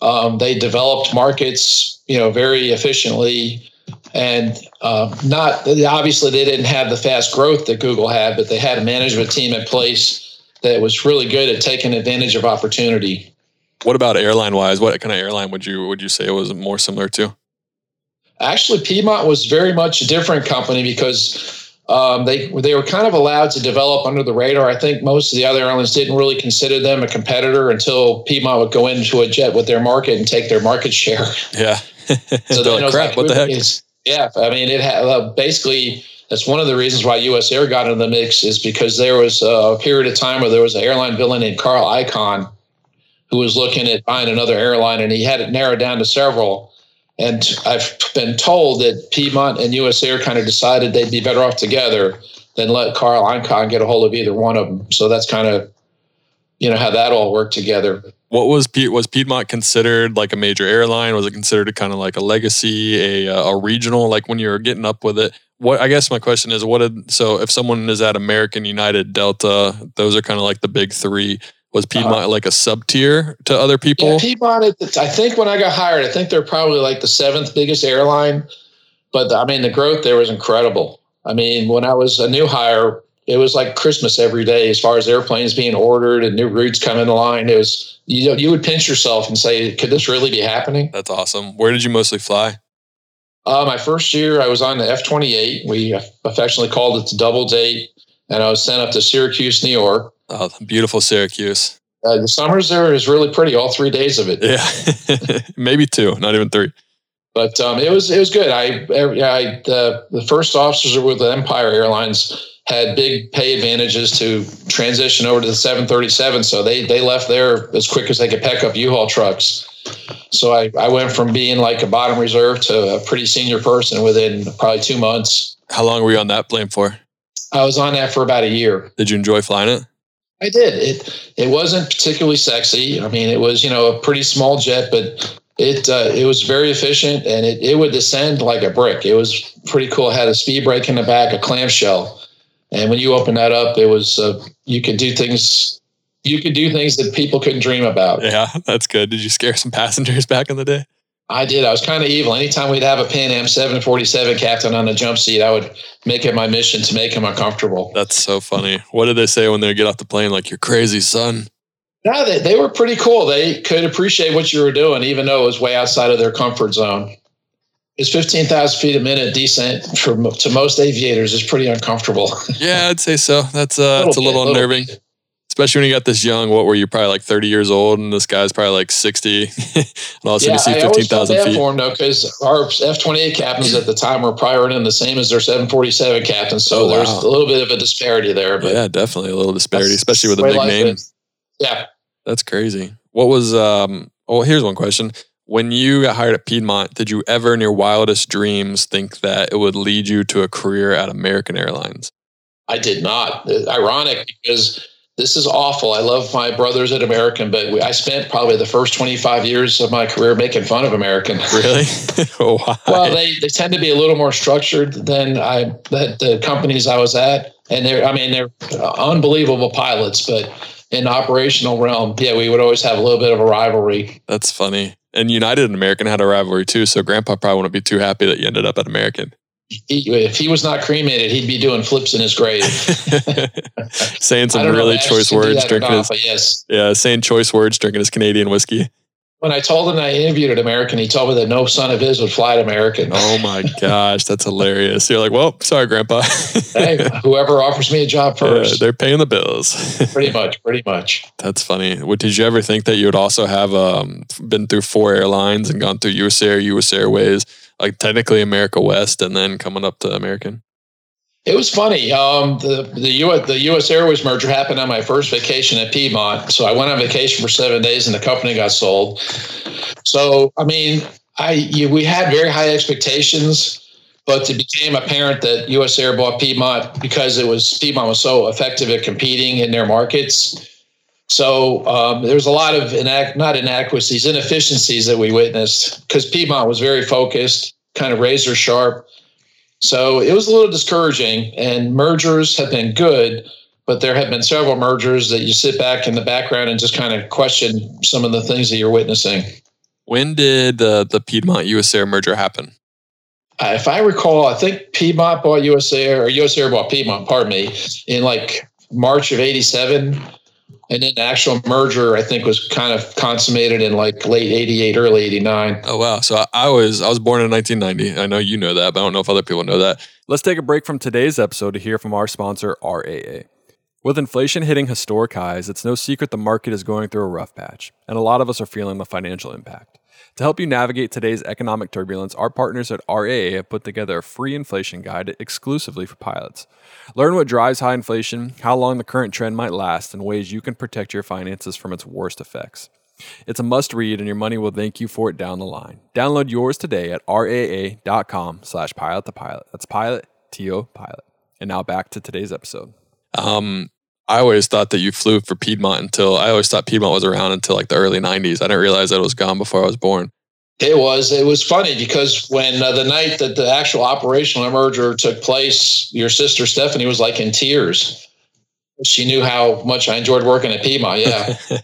Um, they developed markets, you know, very efficiently, and uh, not obviously they didn't have the fast growth that Google had, but they had a management team in place that was really good at taking advantage of opportunity. What about airline wise? What kind of airline would you would you say it was more similar to? Actually, Piedmont was very much a different company because um, they they were kind of allowed to develop under the radar. I think most of the other airlines didn't really consider them a competitor until Piedmont would go into a jet with their market and take their market share. Yeah. so then crap, like, what the heck? Is, yeah, I mean, it had uh, basically that's one of the reasons why U.S. Air got into the mix is because there was a period of time where there was an airline villain named Carl Icahn who was looking at buying another airline, and he had it narrowed down to several and I've been told that Piedmont and US Air kind of decided they'd be better off together than let Carl Icahn get a hold of either one of them. So that's kind of, you know, how that all worked together. What was was Piedmont considered like a major airline? Was it considered kind of like a legacy, a, uh, a regional? Like when you were getting up with it, what I guess my question is, what did so if someone is at American, United, Delta, those are kind of like the big three was Piedmont uh, like a sub tier to other people? Yeah, Piedmont, I think when I got hired, I think they're probably like the seventh biggest airline. But I mean, the growth there was incredible. I mean, when I was a new hire, it was like Christmas every day as far as airplanes being ordered and new routes coming to line. It was, you know, you would pinch yourself and say, could this really be happening? That's awesome. Where did you mostly fly? Uh, my first year, I was on the F 28. We affectionately called it the double date. And I was sent up to Syracuse, New York. Oh, beautiful Syracuse. Uh, the summers there is really pretty. All three days of it. Yeah, maybe two, not even three. But um, it was it was good. I, I the the first officers with the Empire Airlines had big pay advantages to transition over to the 737, so they they left there as quick as they could pack up U-Haul trucks. So I, I went from being like a bottom reserve to a pretty senior person within probably two months. How long were you on that plane for? I was on that for about a year. Did you enjoy flying it? I did. It it wasn't particularly sexy. I mean, it was you know a pretty small jet, but it uh, it was very efficient and it, it would descend like a brick. It was pretty cool. It had a speed brake in the back, a clamshell, and when you open that up, it was uh, you could do things you could do things that people couldn't dream about. Yeah, that's good. Did you scare some passengers back in the day? I did. I was kind of evil. Anytime we'd have a Pan Am 747 captain on the jump seat, I would make it my mission to make him uncomfortable. That's so funny. What did they say when they get off the plane? Like, you're crazy, son. No, they, they were pretty cool. They could appreciate what you were doing, even though it was way outside of their comfort zone. It's 15,000 feet a minute descent for, to most aviators is pretty uncomfortable. yeah, I'd say so. That's, uh, a it's a little bit, unnerving. Little especially when you got this young. What were you probably like thirty years old, and this guy's probably like sixty, and all of a sudden yeah, you see fifteen thousand feet. For him though, because our F twenty eight captains at the time were probably running the same as their seven forty seven captains, so oh, wow. there's a little bit of a disparity there. But yeah, definitely a little disparity, especially with a big name. Is. Yeah, that's crazy. What was um? Oh, here's one question. When you got hired at Piedmont, did you ever in your wildest dreams think that it would lead you to a career at American Airlines? I did not. Ironic because this is awful. I love my brothers at American, but we, I spent probably the first 25 years of my career making fun of American. Really? Wow. Well, they, they tend to be a little more structured than I that the companies I was at, and they're I mean they're unbelievable pilots, but in operational realm, yeah, we would always have a little bit of a rivalry. That's funny. And United and American had a rivalry too, so Grandpa probably wouldn't be too happy that you ended up at American he, if he was not cremated, he'd be doing flips in his grave. saying some really choice words, drinking not, his yes, yeah, saying choice words, drinking his Canadian whiskey. When I told him I interviewed at American, he told me that no son of his would fly at American. Oh my gosh, that's hilarious! You're like, well, sorry, Grandpa. hey, whoever offers me a job first, yeah, they're paying the bills. pretty much, pretty much. That's funny. What, did you ever think that you would also have um, been through four airlines and gone through US Air, US Airways? Like technically America West and then coming up to American? It was funny. Um, the the U.S. the U.S. Airways merger happened on my first vacation at Piedmont. So I went on vacation for seven days, and the company got sold. So I mean, I you, we had very high expectations, but it became apparent that U.S. Air bought Piedmont because it was Piedmont was so effective at competing in their markets. So um, there was a lot of inac- not inadequacies, inefficiencies that we witnessed because Piedmont was very focused, kind of razor sharp. So it was a little discouraging. And mergers have been good, but there have been several mergers that you sit back in the background and just kind of question some of the things that you're witnessing. When did uh, the Piedmont US Air merger happen? Uh, if I recall, I think Piedmont bought US Air or US Air bought Piedmont, pardon me, in like March of 87 and then the actual merger i think was kind of consummated in like late 88 early 89 oh wow. So i was i was born in 1990 i know you know that but i don't know if other people know that. Let's take a break from today's episode to hear from our sponsor raa with inflation hitting historic highs it's no secret the market is going through a rough patch and a lot of us are feeling the financial impact. To help you navigate today's economic turbulence, our partners at RAA have put together a free inflation guide exclusively for pilots. Learn what drives high inflation, how long the current trend might last, and ways you can protect your finances from its worst effects. It's a must read and your money will thank you for it down the line. Download yours today at raa.com slash pilot to pilot. That's pilot, T-O, pilot. And now back to today's episode. Um, I always thought that you flew for Piedmont until I always thought Piedmont was around until like the early 90s. I didn't realize that it was gone before I was born. It was. It was funny because when uh, the night that the actual operational merger took place, your sister Stephanie was like in tears. She knew how much I enjoyed working at Piedmont. Yeah.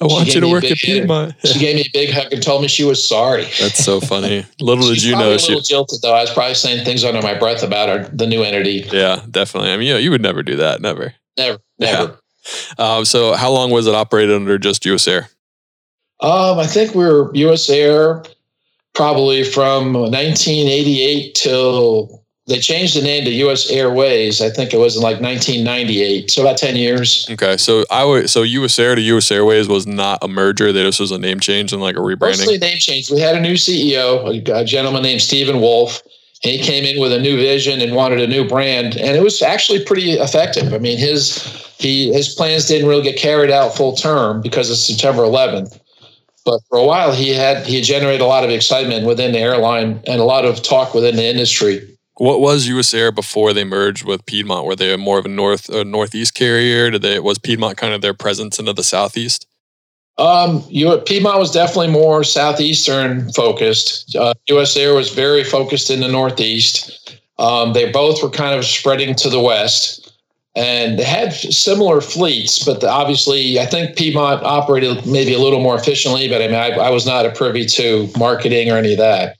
I want you to work at Piedmont. she gave me a big hug and told me she was sorry. That's so funny. Little did you know, a little she jilted though. I was probably saying things under my breath about her, the new entity. Yeah, definitely. I mean, you know, you would never do that. Never. Never. Never. Yeah. Um, so, how long was it operated under just US Air? Um, I think we were US Air probably from 1988 till they changed the name to U.S. Airways. I think it was in like 1998, so about 10 years. Okay, so I would so US Air to US Airways was not a merger. This was a name change and like a rebranding. Mostly name change. We had a new CEO, a, a gentleman named Stephen Wolf. He came in with a new vision and wanted a new brand, and it was actually pretty effective. I mean, his he his plans didn't really get carried out full term because of September 11th. But for a while, he had he generated a lot of excitement within the airline and a lot of talk within the industry. What was US Air before they merged with Piedmont? Were they more of a north a northeast carrier? Did they was Piedmont kind of their presence into the southeast? Um, you Piedmont was definitely more southeastern focused. Uh, US Air was very focused in the northeast. Um, they both were kind of spreading to the west, and they had similar fleets. But the, obviously, I think Piedmont operated maybe a little more efficiently. But I mean, I, I was not a privy to marketing or any of that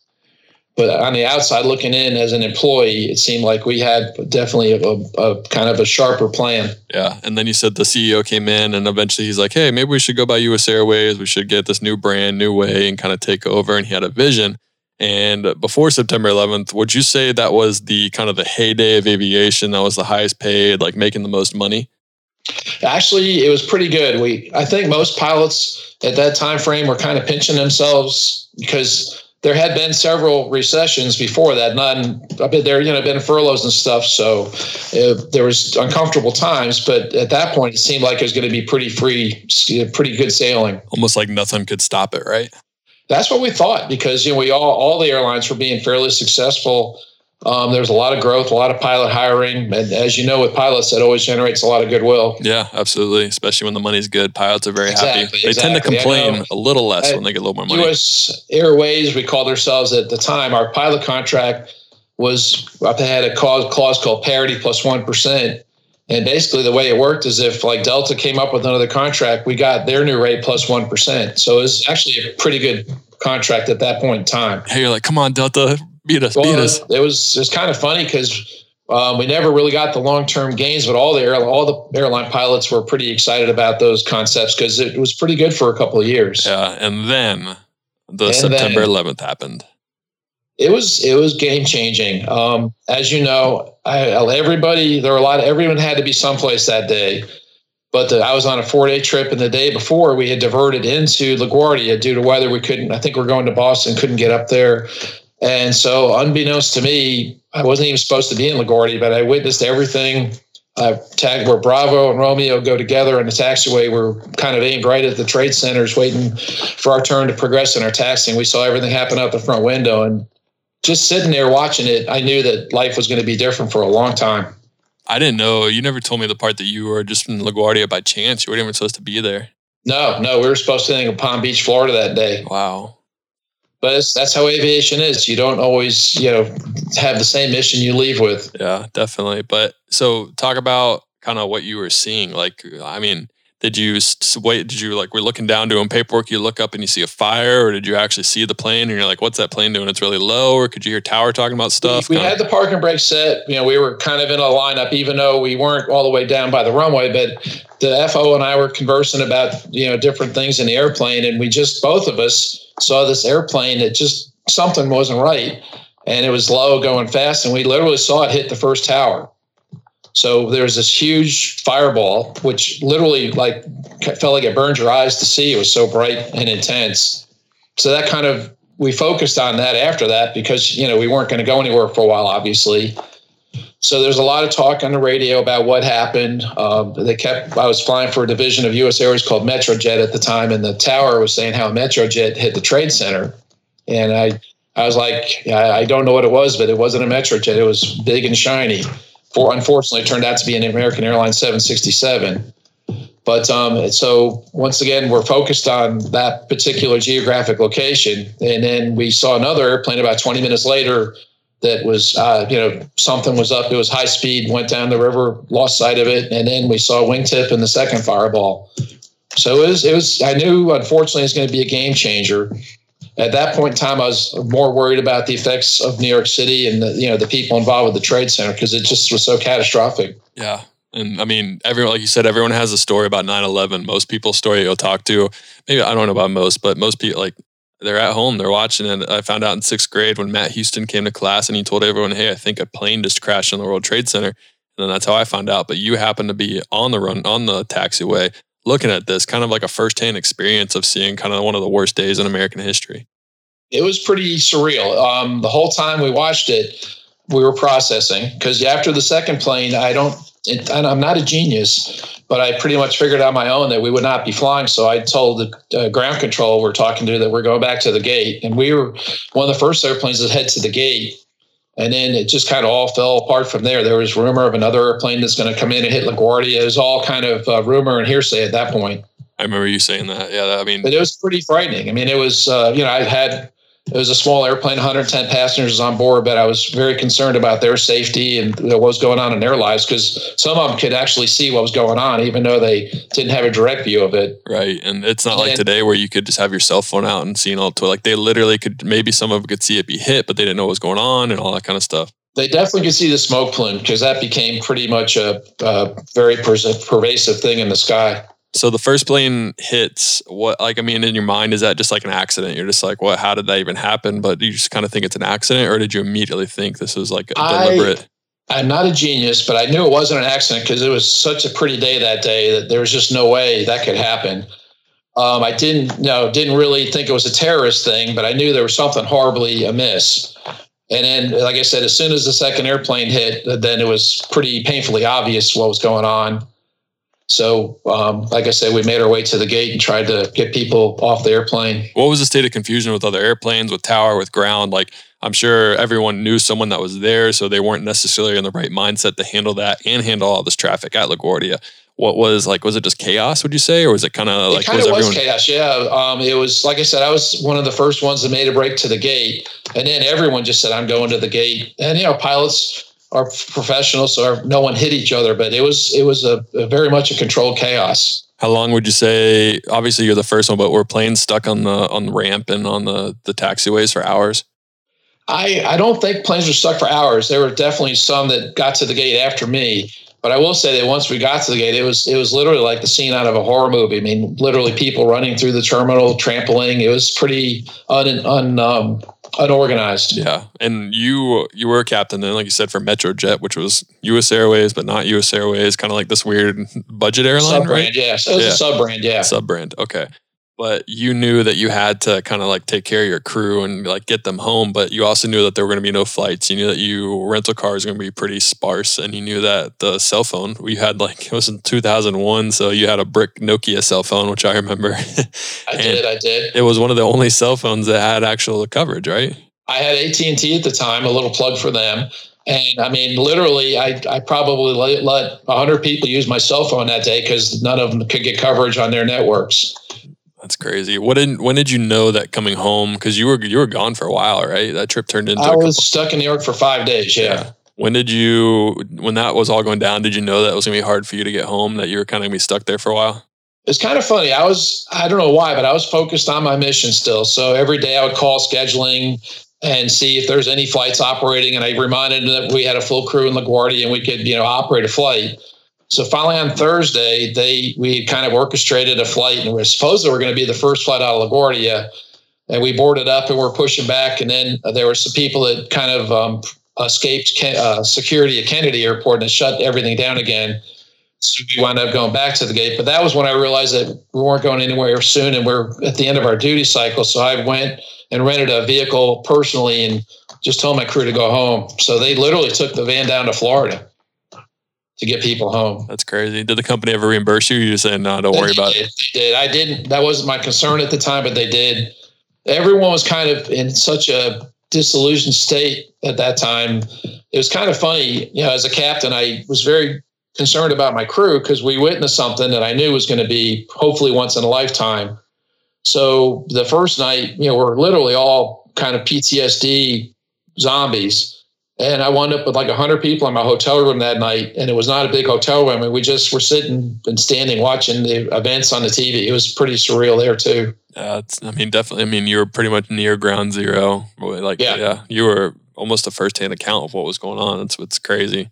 but on the outside looking in as an employee, it seemed like we had definitely a, a, kind of a sharper plan. Yeah. And then you said the CEO came in and eventually he's like, hey, maybe we should go by US Airways. We should get this new brand, new way, and kind of take over. And he had a vision. And before September 11th, would you say that was the kind of the heyday of aviation? That was the highest paid, like making the most money? Actually, it was pretty good. We, I think most pilots at that time frame were kind of pinching themselves because there had been several recessions before that. None, I mean, there you know been furloughs and stuff, so uh, there was uncomfortable times. But at that point, it seemed like it was going to be pretty free, pretty good sailing. Almost like nothing could stop it, right? That's what we thought because you know we all all the airlines were being fairly successful um, there's a lot of growth, a lot of pilot hiring, and as you know, with pilots, that always generates a lot of goodwill. Yeah, absolutely. Especially when the money's good, pilots are very exactly, happy. They exactly. tend to complain a little less At when they get a little more money. U.S. Airways, we called ourselves at the time. Our pilot contract was they had a clause, clause called parity plus one percent, and basically the way it worked is if like Delta came up with another contract, we got their new rate plus one percent. So it was actually a pretty good contract at that point in time. Hey, you're like, come on, Delta, beat us, well, beat us. It was it was kind of funny because um, we never really got the long term gains, but all the air, all the airline pilots were pretty excited about those concepts because it was pretty good for a couple of years. Yeah, and then the and September then, 11th happened. It was it was game changing. Um, as you know, I, everybody there were a lot of everyone had to be someplace that day. But the, I was on a four day trip, and the day before we had diverted into LaGuardia due to weather. We couldn't. I think we're going to Boston, couldn't get up there. And so, unbeknownst to me, I wasn't even supposed to be in LaGuardia, but I witnessed everything. I tagged where Bravo and Romeo go together in the taxiway. We're kind of aimed right at the trade centers, waiting for our turn to progress in our taxiing. We saw everything happen out the front window, and just sitting there watching it, I knew that life was going to be different for a long time. I didn't know. You never told me the part that you were just in LaGuardia by chance. You weren't even supposed to be there. No, no, we were supposed to be in Palm Beach, Florida that day. Wow but that's how aviation is. You don't always, you know, have the same mission you leave with. Yeah, definitely. But so talk about kind of what you were seeing. Like, I mean, did you wait? Did you like we're looking down doing paperwork? You look up and you see a fire, or did you actually see the plane and you're like, "What's that plane doing? It's really low." Or could you hear tower talking about stuff? We, we had the parking brake set. You know, we were kind of in a lineup, even though we weren't all the way down by the runway. But the FO and I were conversing about you know different things in the airplane, and we just both of us saw this airplane that just something wasn't right and it was low going fast and we literally saw it hit the first tower so there's this huge fireball which literally like felt like it burned your eyes to see it was so bright and intense so that kind of we focused on that after that because you know we weren't going to go anywhere for a while obviously so there's a lot of talk on the radio about what happened. Um, they kept. I was flying for a division of U.S. Airways called MetroJet at the time, and the tower was saying how a MetroJet hit the Trade Center, and I, I was like, I don't know what it was, but it wasn't a MetroJet. It was big and shiny. For unfortunately, turned out to be an American Airlines 767. But um, so once again, we're focused on that particular geographic location, and then we saw another airplane about 20 minutes later that was, uh, you know, something was up. It was high speed, went down the river, lost sight of it, and then we saw wingtip in the second fireball. So it was, it was. I knew, unfortunately, it's going to be a game changer. At that point in time, I was more worried about the effects of New York City and the, you know the people involved with the trade center because it just was so catastrophic. Yeah, and I mean, everyone, like you said, everyone has a story about 9 11. Most people's story you'll talk to, maybe I don't know about most, but most people, like they're at home, they're watching it. I found out in sixth grade when Matt Houston came to class and he told everyone, "Hey, I think a plane just crashed in the World Trade Center." And that's how I found out. But you happened to be on the run on the taxiway, looking at this, kind of like a firsthand experience of seeing kind of one of the worst days in American history. It was pretty surreal. Um, the whole time we watched it, we were processing because after the second plane, I don't, and I'm not a genius, but I pretty much figured out my own that we would not be flying. So I told the uh, ground control we're talking to that we're going back to the gate, and we were one of the first airplanes to head to the gate. And then it just kind of all fell apart from there. There was rumor of another airplane that's going to come in and hit LaGuardia. It was all kind of uh, rumor and hearsay at that point. I remember you saying that. Yeah, I mean, but it was pretty frightening. I mean, it was uh, you know I had it was a small airplane, 110 passengers on board, but I was very concerned about their safety and what was going on in their lives because some of them could actually see what was going on, even though they didn't have a direct view of it. Right, and it's not and, like today where you could just have your cell phone out and seeing all. To like they literally could maybe some of them could see it be hit, but they didn't know what was going on and all that kind of stuff. They definitely could see the smoke plume because that became pretty much a, a very pervasive thing in the sky. So the first plane hits. What like I mean, in your mind, is that just like an accident? You're just like, what? How did that even happen? But you just kind of think it's an accident, or did you immediately think this was like a deliberate? I, I'm not a genius, but I knew it wasn't an accident because it was such a pretty day that day that there was just no way that could happen. Um, I didn't know didn't really think it was a terrorist thing, but I knew there was something horribly amiss. And then, like I said, as soon as the second airplane hit, then it was pretty painfully obvious what was going on. So, um, like I said, we made our way to the gate and tried to get people off the airplane. What was the state of confusion with other airplanes, with tower, with ground? Like, I'm sure everyone knew someone that was there, so they weren't necessarily in the right mindset to handle that and handle all this traffic at LaGuardia. What was like? Was it just chaos? Would you say, or was it kind of like? It kind of was, was everyone- chaos. Yeah, um, it was like I said. I was one of the first ones that made a break to the gate, and then everyone just said, "I'm going to the gate." And you know, pilots are professionals, so no one hit each other. But it was it was a, a, very much a controlled chaos. How long would you say? Obviously, you're the first one, but were planes stuck on the on the ramp and on the the taxiways for hours? I I don't think planes were stuck for hours. There were definitely some that got to the gate after me. But I will say that once we got to the gate, it was it was literally like the scene out of a horror movie. I mean, literally people running through the terminal, trampling. It was pretty un, un um, unorganized. Yeah, and you you were a captain then, like you said, for MetroJet, which was U.S. Airways, but not U.S. Airways, kind of like this weird budget airline, sub brand. Right? Yeah, so it was yeah. a sub brand. Yeah, sub brand. Okay, but you knew that you had to kind of like take care of your crew and like get them home. But you also knew that there were going to be no flights. You knew that you rental car cars going to be pretty sparse, and you knew that the cell phone we had like it was in 2001, so you had a brick Nokia cell phone, which I remember. I did, I did. It was one of the only cell phones that had actual coverage, right? I had AT and T at the time. A little plug for them. And I mean, literally, I, I probably let, let 100 people use my cell phone that day because none of them could get coverage on their networks. That's crazy. What did when did you know that coming home? Because you were you were gone for a while, right? That trip turned into. I was stuck in New York for five days. Yeah. yeah. When did you when that was all going down? Did you know that it was gonna be hard for you to get home? That you were kind of gonna be stuck there for a while. It's kind of funny. I was I don't know why, but I was focused on my mission still. So every day I would call scheduling and see if there's any flights operating. And I reminded them that we had a full crew in LaGuardia and we could you know operate a flight. So finally on Thursday, they we kind of orchestrated a flight, and we were supposed we were going to be the first flight out of LaGuardia, and we boarded up and we're pushing back, and then there were some people that kind of um, escaped uh, security at Kennedy Airport and shut everything down again. So we wound up going back to the gate, but that was when I realized that we weren't going anywhere soon, and we're at the end of our duty cycle. So I went and rented a vehicle personally and just told my crew to go home. So they literally took the van down to Florida to get people home. That's crazy. Did the company ever reimburse you? You saying no, don't they worry about it. They did. I didn't. That wasn't my concern at the time, but they did. Everyone was kind of in such a disillusioned state at that time. It was kind of funny. You know, as a captain, I was very concerned about my crew because we witnessed something that I knew was going to be hopefully once in a lifetime. So the first night, you know, we're literally all kind of PTSD zombies and I wound up with like 100 people in my hotel room that night. And it was not a big hotel room. And we just were sitting and standing watching the events on the TV. It was pretty surreal there, too. Yeah, it's, I mean, definitely. I mean, you were pretty much near ground zero. Like, yeah, yeah you were almost a firsthand account of what was going on. It's what's crazy.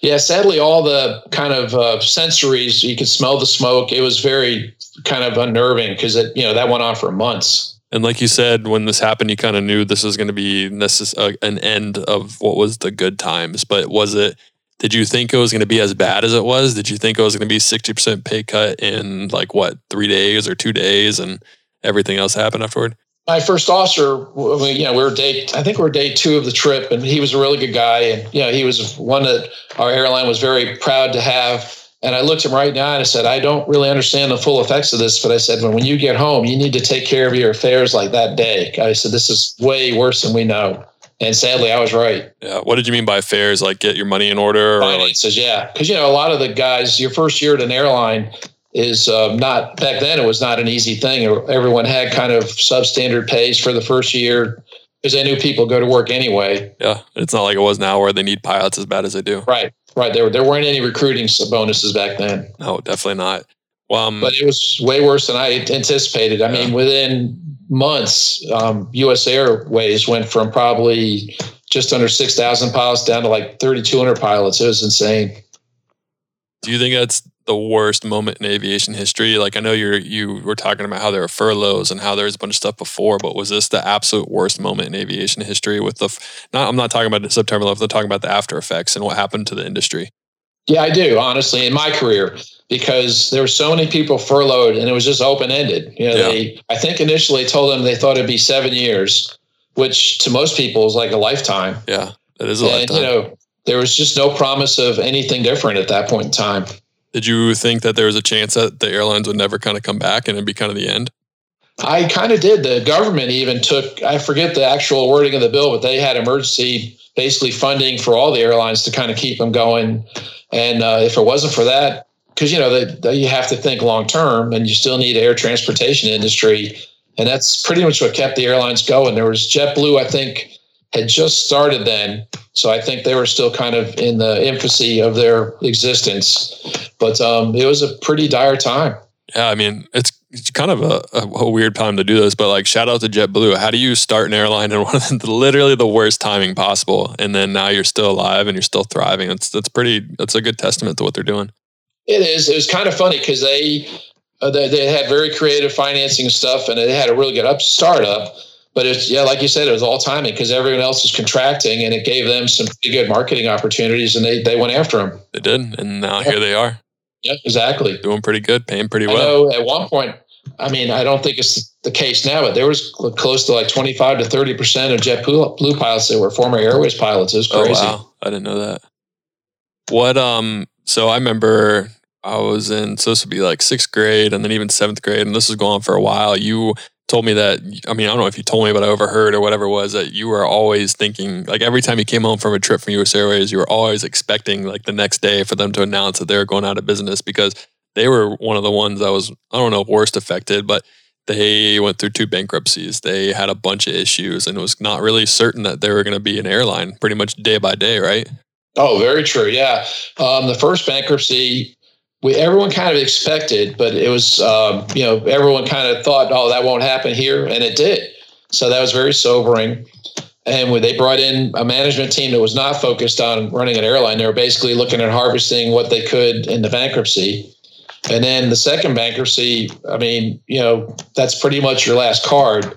Yeah, sadly, all the kind of uh, sensories, you could smell the smoke. It was very kind of unnerving because it, you know, that went on for months. And like you said, when this happened, you kind of knew this was going to be necess- uh, an end of what was the good times. But was it? Did you think it was going to be as bad as it was? Did you think it was going to be sixty percent pay cut in like what three days or two days, and everything else happened afterward? My first officer, you know, we were day, I think we are day two of the trip, and he was a really good guy, and you know, he was one that our airline was very proud to have and I looked him right in the eye and I said, I don't really understand the full effects of this, but I said, when, when you get home, you need to take care of your affairs like that day. I said, this is way worse than we know. And sadly, I was right. Yeah. What did you mean by affairs? Like get your money in order? Or Finances, like- yeah. Because, you know, a lot of the guys, your first year at an airline is um, not, back then, it was not an easy thing. Everyone had kind of substandard pays for the first year because they knew people go to work anyway. Yeah. It's not like it was now where they need pilots as bad as they do. Right. Right. There, there weren't any recruiting bonuses back then. No, definitely not. Well, um, but it was way worse than I anticipated. I mean, within months, um, U.S. Airways went from probably just under 6,000 pilots down to like 3,200 pilots. It was insane. Do you think that's the worst moment in aviation history? Like I know you're you were talking about how there were furloughs and how there was a bunch of stuff before, but was this the absolute worst moment in aviation history with the not I'm not talking about September 11th, I'm talking about the after effects and what happened to the industry. Yeah, I do, honestly, in my career, because there were so many people furloughed and it was just open ended. You know, yeah. they I think initially told them they thought it'd be seven years, which to most people is like a lifetime. Yeah, that is a and, lifetime. You know, there was just no promise of anything different at that point in time. Did you think that there was a chance that the airlines would never kind of come back and it'd be kind of the end? I kind of did. The government even took, I forget the actual wording of the bill, but they had emergency basically funding for all the airlines to kind of keep them going. And uh, if it wasn't for that, because you know that you have to think long term, and you still need air transportation industry, and that's pretty much what kept the airlines going. There was JetBlue, I think, had just started then. So I think they were still kind of in the infancy of their existence. But um, it was a pretty dire time. Yeah, I mean, it's it's kind of a, a, weird time to do this, but like shout out to JetBlue. How do you start an airline in one of the, literally the worst timing possible, and then now you're still alive and you're still thriving? It's that's pretty. That's a good testament to what they're doing. It is. It was kind of funny because they, uh, they they had very creative financing stuff, and they had a really good up startup but it's yeah, like you said, it was all timing because everyone else was contracting, and it gave them some pretty good marketing opportunities, and they they went after them. They did, and now yeah. here they are. Yeah, exactly. Doing pretty good, paying pretty well. at one point, I mean, I don't think it's the case now, but there was close to like twenty five to thirty percent of JetBlue pilots that were former Airways pilots. It was oh, crazy. Oh, wow. I didn't know that. What um? So I remember I was in so this would be like sixth grade, and then even seventh grade, and this was going on for a while. You told me that I mean I don't know if you told me but I overheard or whatever it was that you were always thinking like every time you came home from a trip from US Airways you were always expecting like the next day for them to announce that they were going out of business because they were one of the ones that was I don't know worst affected but they went through two bankruptcies they had a bunch of issues and it was not really certain that they were going to be an airline pretty much day by day right Oh, very true. Yeah. Um, the first bankruptcy we everyone kind of expected, but it was um, you know everyone kind of thought, oh, that won't happen here, and it did. So that was very sobering. And when they brought in a management team that was not focused on running an airline, they were basically looking at harvesting what they could in the bankruptcy. And then the second bankruptcy, I mean, you know, that's pretty much your last card.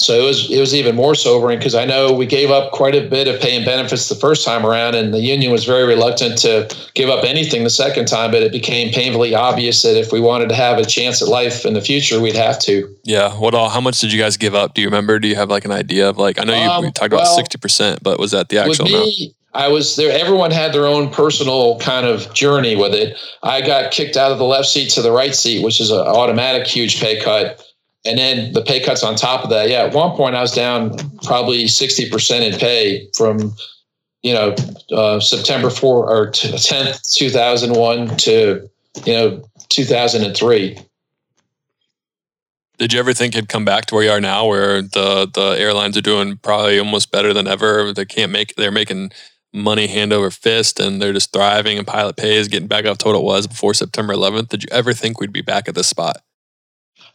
So it was it was even more sobering because I know we gave up quite a bit of pay and benefits the first time around, and the union was very reluctant to give up anything the second time. But it became painfully obvious that if we wanted to have a chance at life in the future, we'd have to. Yeah. What all? How much did you guys give up? Do you remember? Do you have like an idea of like? I know you um, we talked about sixty percent, but was that the actual me, amount? I was there. Everyone had their own personal kind of journey with it. I got kicked out of the left seat to the right seat, which is an automatic huge pay cut and then the pay cuts on top of that. Yeah, at one point I was down probably 60% in pay from, you know, uh, September 4 or 10th, 2001 to, you know, 2003. Did you ever think it'd come back to where you are now, where the the airlines are doing probably almost better than ever? They can't make they're making money hand over fist, and they're just thriving, and pilot pay is getting back up to what it was before September 11th. Did you ever think we'd be back at this spot?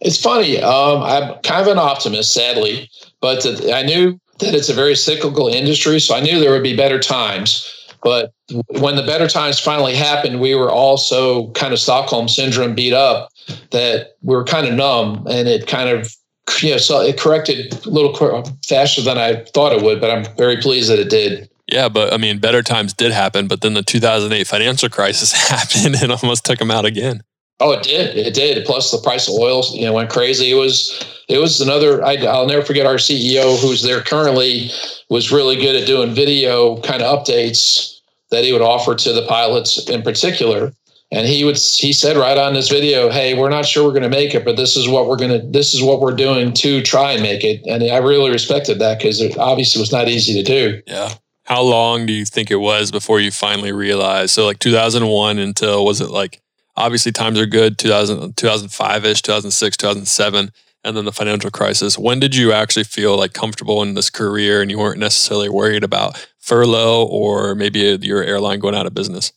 It's funny. Um, I'm kind of an optimist, sadly, but I knew that it's a very cyclical industry, so I knew there would be better times. But when the better times finally happened, we were also kind of Stockholm syndrome beat up that we were kind of numb, and it kind of yeah, so it corrected a little faster than I thought it would, but I'm very pleased that it did. Yeah, but I mean, better times did happen, but then the 2008 financial crisis happened and almost took them out again. Oh, it did. It did. Plus, the price of oil, you know, went crazy. It was, it was another. I, will never forget our CEO, who's there currently, was really good at doing video kind of updates that he would offer to the pilots in particular and he would he said right on this video hey we're not sure we're going to make it but this is what we're going to this is what we're doing to try and make it and i really respected that because it obviously was not easy to do yeah how long do you think it was before you finally realized so like 2001 until was it like obviously times are good 2000 2005ish 2006 2007 and then the financial crisis when did you actually feel like comfortable in this career and you weren't necessarily worried about furlough or maybe your airline going out of business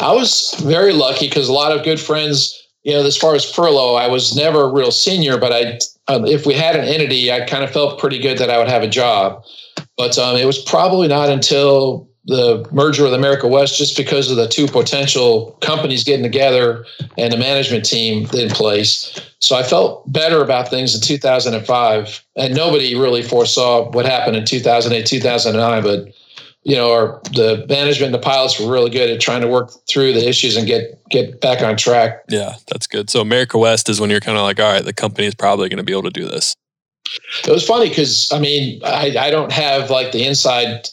I was very lucky because a lot of good friends, you know, as far as furlough, I was never a real senior, but I, um, if we had an entity, I kind of felt pretty good that I would have a job. But um, it was probably not until the merger with America West, just because of the two potential companies getting together and the management team in place. So I felt better about things in 2005. And nobody really foresaw what happened in 2008, 2009. But you know, our the management and the pilots were really good at trying to work through the issues and get get back on track. Yeah, that's good. So America West is when you're kind of like, all right, the company is probably going to be able to do this. It was funny because I mean, I, I don't have like the inside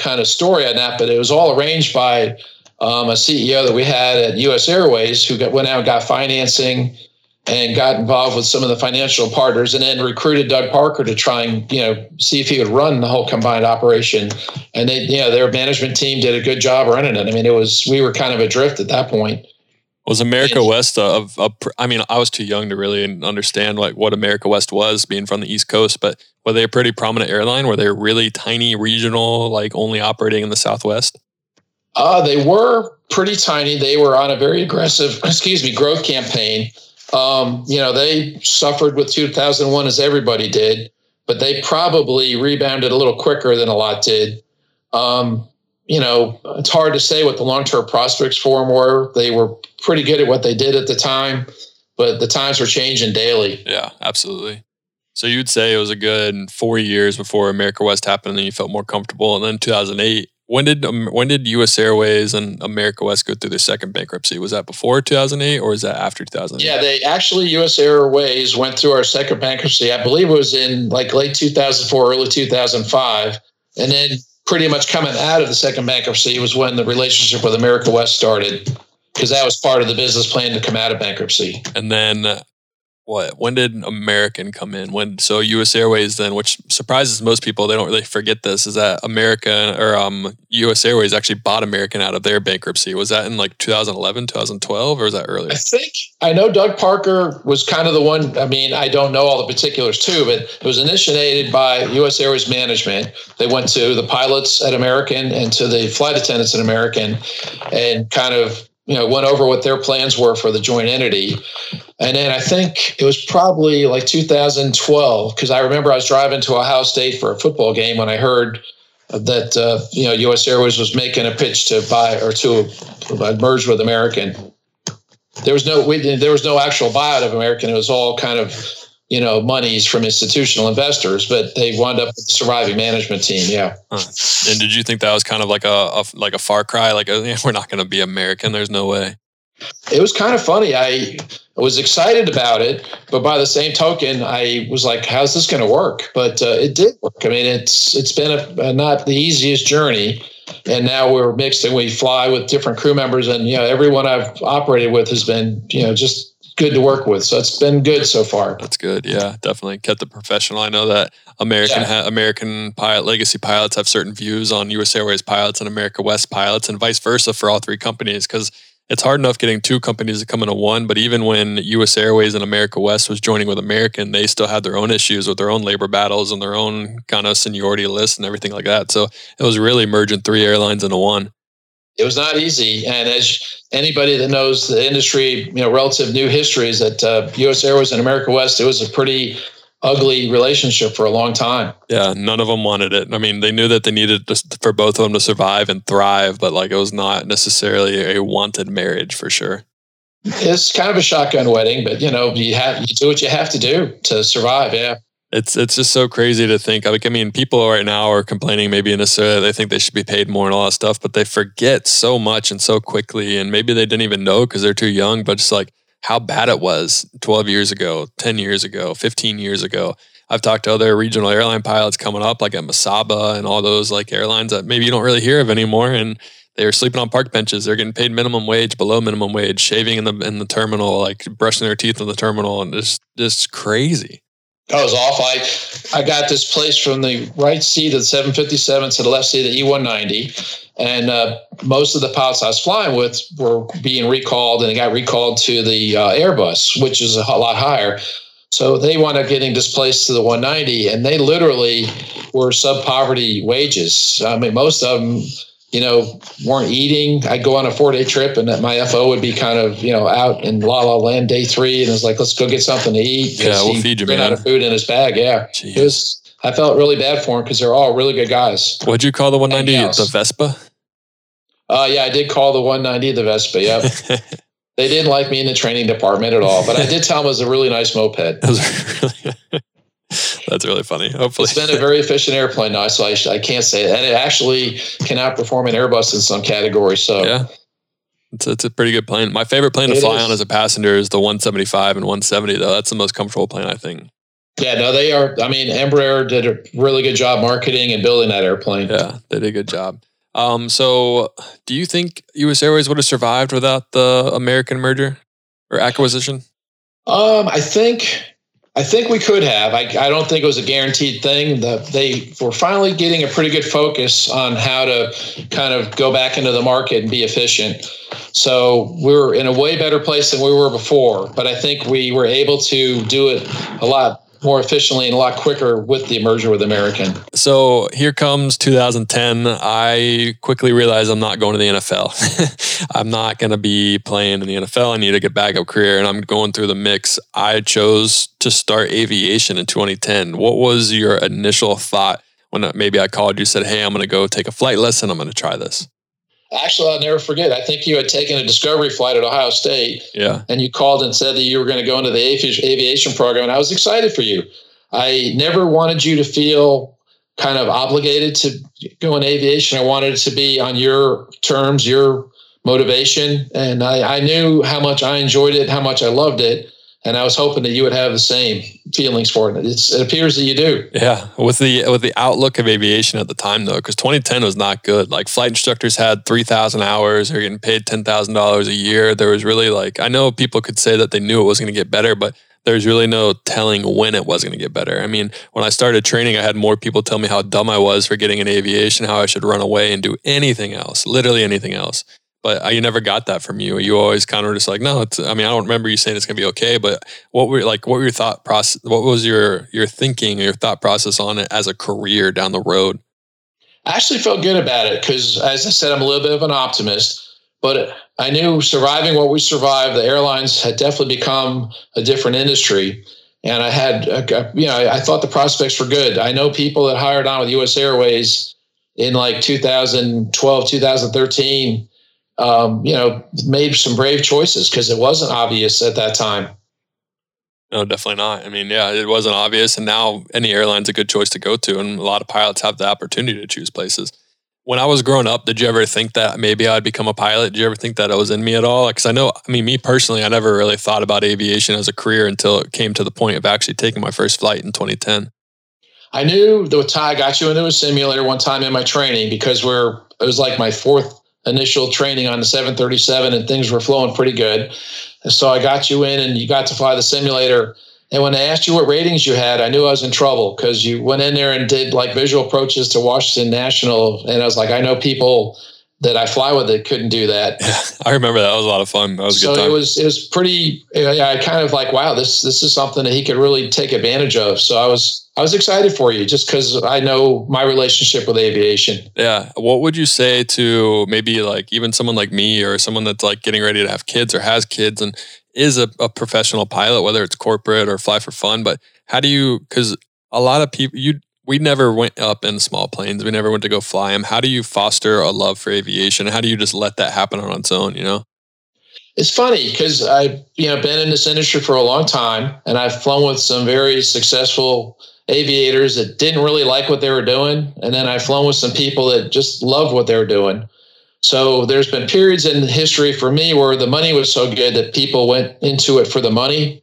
kind of story on that, but it was all arranged by um, a CEO that we had at U.S. Airways who got, went out and got financing and got involved with some of the financial partners and then recruited Doug Parker to try and, you know, see if he could run the whole combined operation. And they, you know, their management team did a good job running it. I mean, it was, we were kind of adrift at that point. Was America and, West of, I mean, I was too young to really understand like what America West was being from the East Coast, but were they a pretty prominent airline? Were they really tiny regional, like only operating in the Southwest? Uh, they were pretty tiny. They were on a very aggressive, excuse me, growth campaign um, you know, they suffered with 2001 as everybody did, but they probably rebounded a little quicker than a lot did. Um, you know, it's hard to say what the long term prospects for them were. They were pretty good at what they did at the time, but the times were changing daily. Yeah, absolutely. So you'd say it was a good four years before America West happened, and then you felt more comfortable. And then 2008, when did um, when did U.S. Airways and America West go through their second bankruptcy? Was that before 2008 or is that after 2008? Yeah, they actually U.S. Airways went through our second bankruptcy. I believe it was in like late 2004, early 2005, and then pretty much coming out of the second bankruptcy was when the relationship with America West started because that was part of the business plan to come out of bankruptcy. And then what when did American come in? When so U.S. Airways then, which surprises most people, they don't really forget this, is that America or um, U.S. Airways actually bought American out of their bankruptcy. Was that in like 2011, 2012, or was that earlier? I think I know Doug Parker was kind of the one. I mean, I don't know all the particulars too, but it was initiated by U.S. Airways management. They went to the pilots at American and to the flight attendants at American, and kind of you know went over what their plans were for the joint entity and then I think it was probably like 2012 because I remember I was driving to Ohio State for a football game when I heard that uh, you know U.S. Airways was making a pitch to buy or to uh, merge with American. There was no we, there was no actual buyout of American. It was all kind of you know monies from institutional investors, but they wound up with the surviving management team. Yeah. Huh. And did you think that was kind of like a, a like a far cry? Like a, we're not going to be American. There's no way. It was kind of funny. I was excited about it, but by the same token, I was like, "How's this going to work?" But uh, it did work. I mean, it's it's been a, a, not the easiest journey, and now we're mixed and we fly with different crew members, and you know, everyone I've operated with has been you know just good to work with. So it's been good so far. That's good. Yeah, definitely kept it professional. I know that American yeah. ha- American pilot legacy pilots have certain views on U.S. Airways pilots and America West pilots, and vice versa for all three companies because it's hard enough getting two companies to come into one, but even when US Airways and America West was joining with American, they still had their own issues with their own labor battles and their own kind of seniority lists and everything like that. So it was really merging three airlines into one. It was not easy, and as anybody that knows the industry, you know, relative new histories that uh, U.S. Airways and America West, it was a pretty ugly relationship for a long time. Yeah, none of them wanted it. I mean, they knew that they needed to, for both of them to survive and thrive, but like it was not necessarily a wanted marriage for sure. It's kind of a shotgun wedding, but you know, you have you do what you have to do to survive. Yeah. It's it's just so crazy to think. Like, I mean, people right now are complaining maybe in Australia they think they should be paid more and all that stuff, but they forget so much and so quickly, and maybe they didn't even know because they're too young. But just like how bad it was 12 years ago, 10 years ago, 15 years ago. I've talked to other regional airline pilots coming up, like at Mesaba and all those like airlines that maybe you don't really hear of anymore, and they're sleeping on park benches. They're getting paid minimum wage, below minimum wage, shaving in the in the terminal, like brushing their teeth in the terminal, and it's just crazy. That was off. I, I got this place from the right seat of the 757 to the left seat of the E190. And uh, most of the pilots I was flying with were being recalled and they got recalled to the uh, Airbus, which is a lot higher. So they wound up getting displaced to the 190 and they literally were sub poverty wages. I mean, most of them you know, weren't eating. I'd go on a four day trip and my FO would be kind of, you know, out in La La Land day three. And it was like, let's go get something to eat. Yeah, we'll feed you, man. out of food in his bag. Yeah. Jeez. It was, I felt really bad for him because they're all really good guys. What'd you call the 190? The Vespa? Uh, yeah, I did call the 190 the Vespa. Yep. they didn't like me in the training department at all, but I did tell them it was a really nice moped. That's really funny. Hopefully, it's been a very efficient airplane now, so I, I can't say it. And it actually can outperform an Airbus in some categories. So yeah, it's a, it's a pretty good plane. My favorite plane to fly is. on as a passenger is the 175 and 170. Though that's the most comfortable plane, I think. Yeah, no, they are. I mean, Embraer did a really good job marketing and building that airplane. Yeah, they did a good job. Um, so do you think U.S. Airways would have survived without the American merger or acquisition? Um, I think I think we could have. I, I don't think it was a guaranteed thing. The, they were finally getting a pretty good focus on how to kind of go back into the market and be efficient. So we are in a way better place than we were before. But I think we were able to do it a lot more efficiently and a lot quicker with the merger with American. So here comes 2010. I quickly realized I'm not going to the NFL. I'm not going to be playing in the NFL. I need to get back up career and I'm going through the mix. I chose to start aviation in 2010. What was your initial thought when uh, maybe I called you said, "Hey, I'm going to go take a flight lesson. I'm going to try this." Actually, I'll never forget. I think you had taken a discovery flight at Ohio State. Yeah. And you called and said that you were going to go into the aviation program, and I was excited for you. I never wanted you to feel kind of obligated to go in aviation. I wanted it to be on your terms, your motivation. And I, I knew how much I enjoyed it, how much I loved it and I was hoping that you would have the same feelings for it. It's, it appears that you do. Yeah, with the with the outlook of aviation at the time though, because 2010 was not good. Like flight instructors had 3,000 hours, they're getting paid ten thousand dollars a year. There was really like I know people could say that they knew it was going to get better, but there's really no telling when it was going to get better. I mean, when I started training, I had more people tell me how dumb I was for getting in aviation, how I should run away and do anything else, literally anything else but I, you never got that from you. You always kind of just like, no, it's, I mean, I don't remember you saying it's going to be okay, but what were like, what were your thought process? What was your, your thinking your thought process on it as a career down the road? I actually felt good about it because as I said, I'm a little bit of an optimist, but I knew surviving what we survived, the airlines had definitely become a different industry. And I had, uh, a, you know, I thought the prospects were good. I know people that hired on with US Airways in like 2012, 2013 um, you know, made some brave choices because it wasn't obvious at that time. No, definitely not. I mean, yeah, it wasn't obvious. And now any airline's a good choice to go to. And a lot of pilots have the opportunity to choose places. When I was growing up, did you ever think that maybe I'd become a pilot? Did you ever think that it was in me at all? Because I know, I mean, me personally, I never really thought about aviation as a career until it came to the point of actually taking my first flight in 2010. I knew the Ty got you into a simulator one time in my training because we're, it was like my fourth initial training on the 737 and things were flowing pretty good. So I got you in and you got to fly the simulator. And when I asked you what ratings you had, I knew I was in trouble because you went in there and did like visual approaches to Washington National. And I was like, I know people that I fly with that couldn't do that. Yeah, I remember that. That was a lot of fun. That was so good time. it was it was pretty. I kind of like, wow, this this is something that he could really take advantage of. So I was I was excited for you just because I know my relationship with aviation. Yeah. What would you say to maybe like even someone like me or someone that's like getting ready to have kids or has kids and is a, a professional pilot, whether it's corporate or fly for fun? But how do you? Because a lot of people you we never went up in small planes. We never went to go fly them. How do you foster a love for aviation? How do you just let that happen on its own? You know, It's funny because I've you know been in this industry for a long time, and I've flown with some very successful aviators that didn't really like what they were doing, and then I've flown with some people that just loved what they were doing. So there's been periods in history for me where the money was so good that people went into it for the money.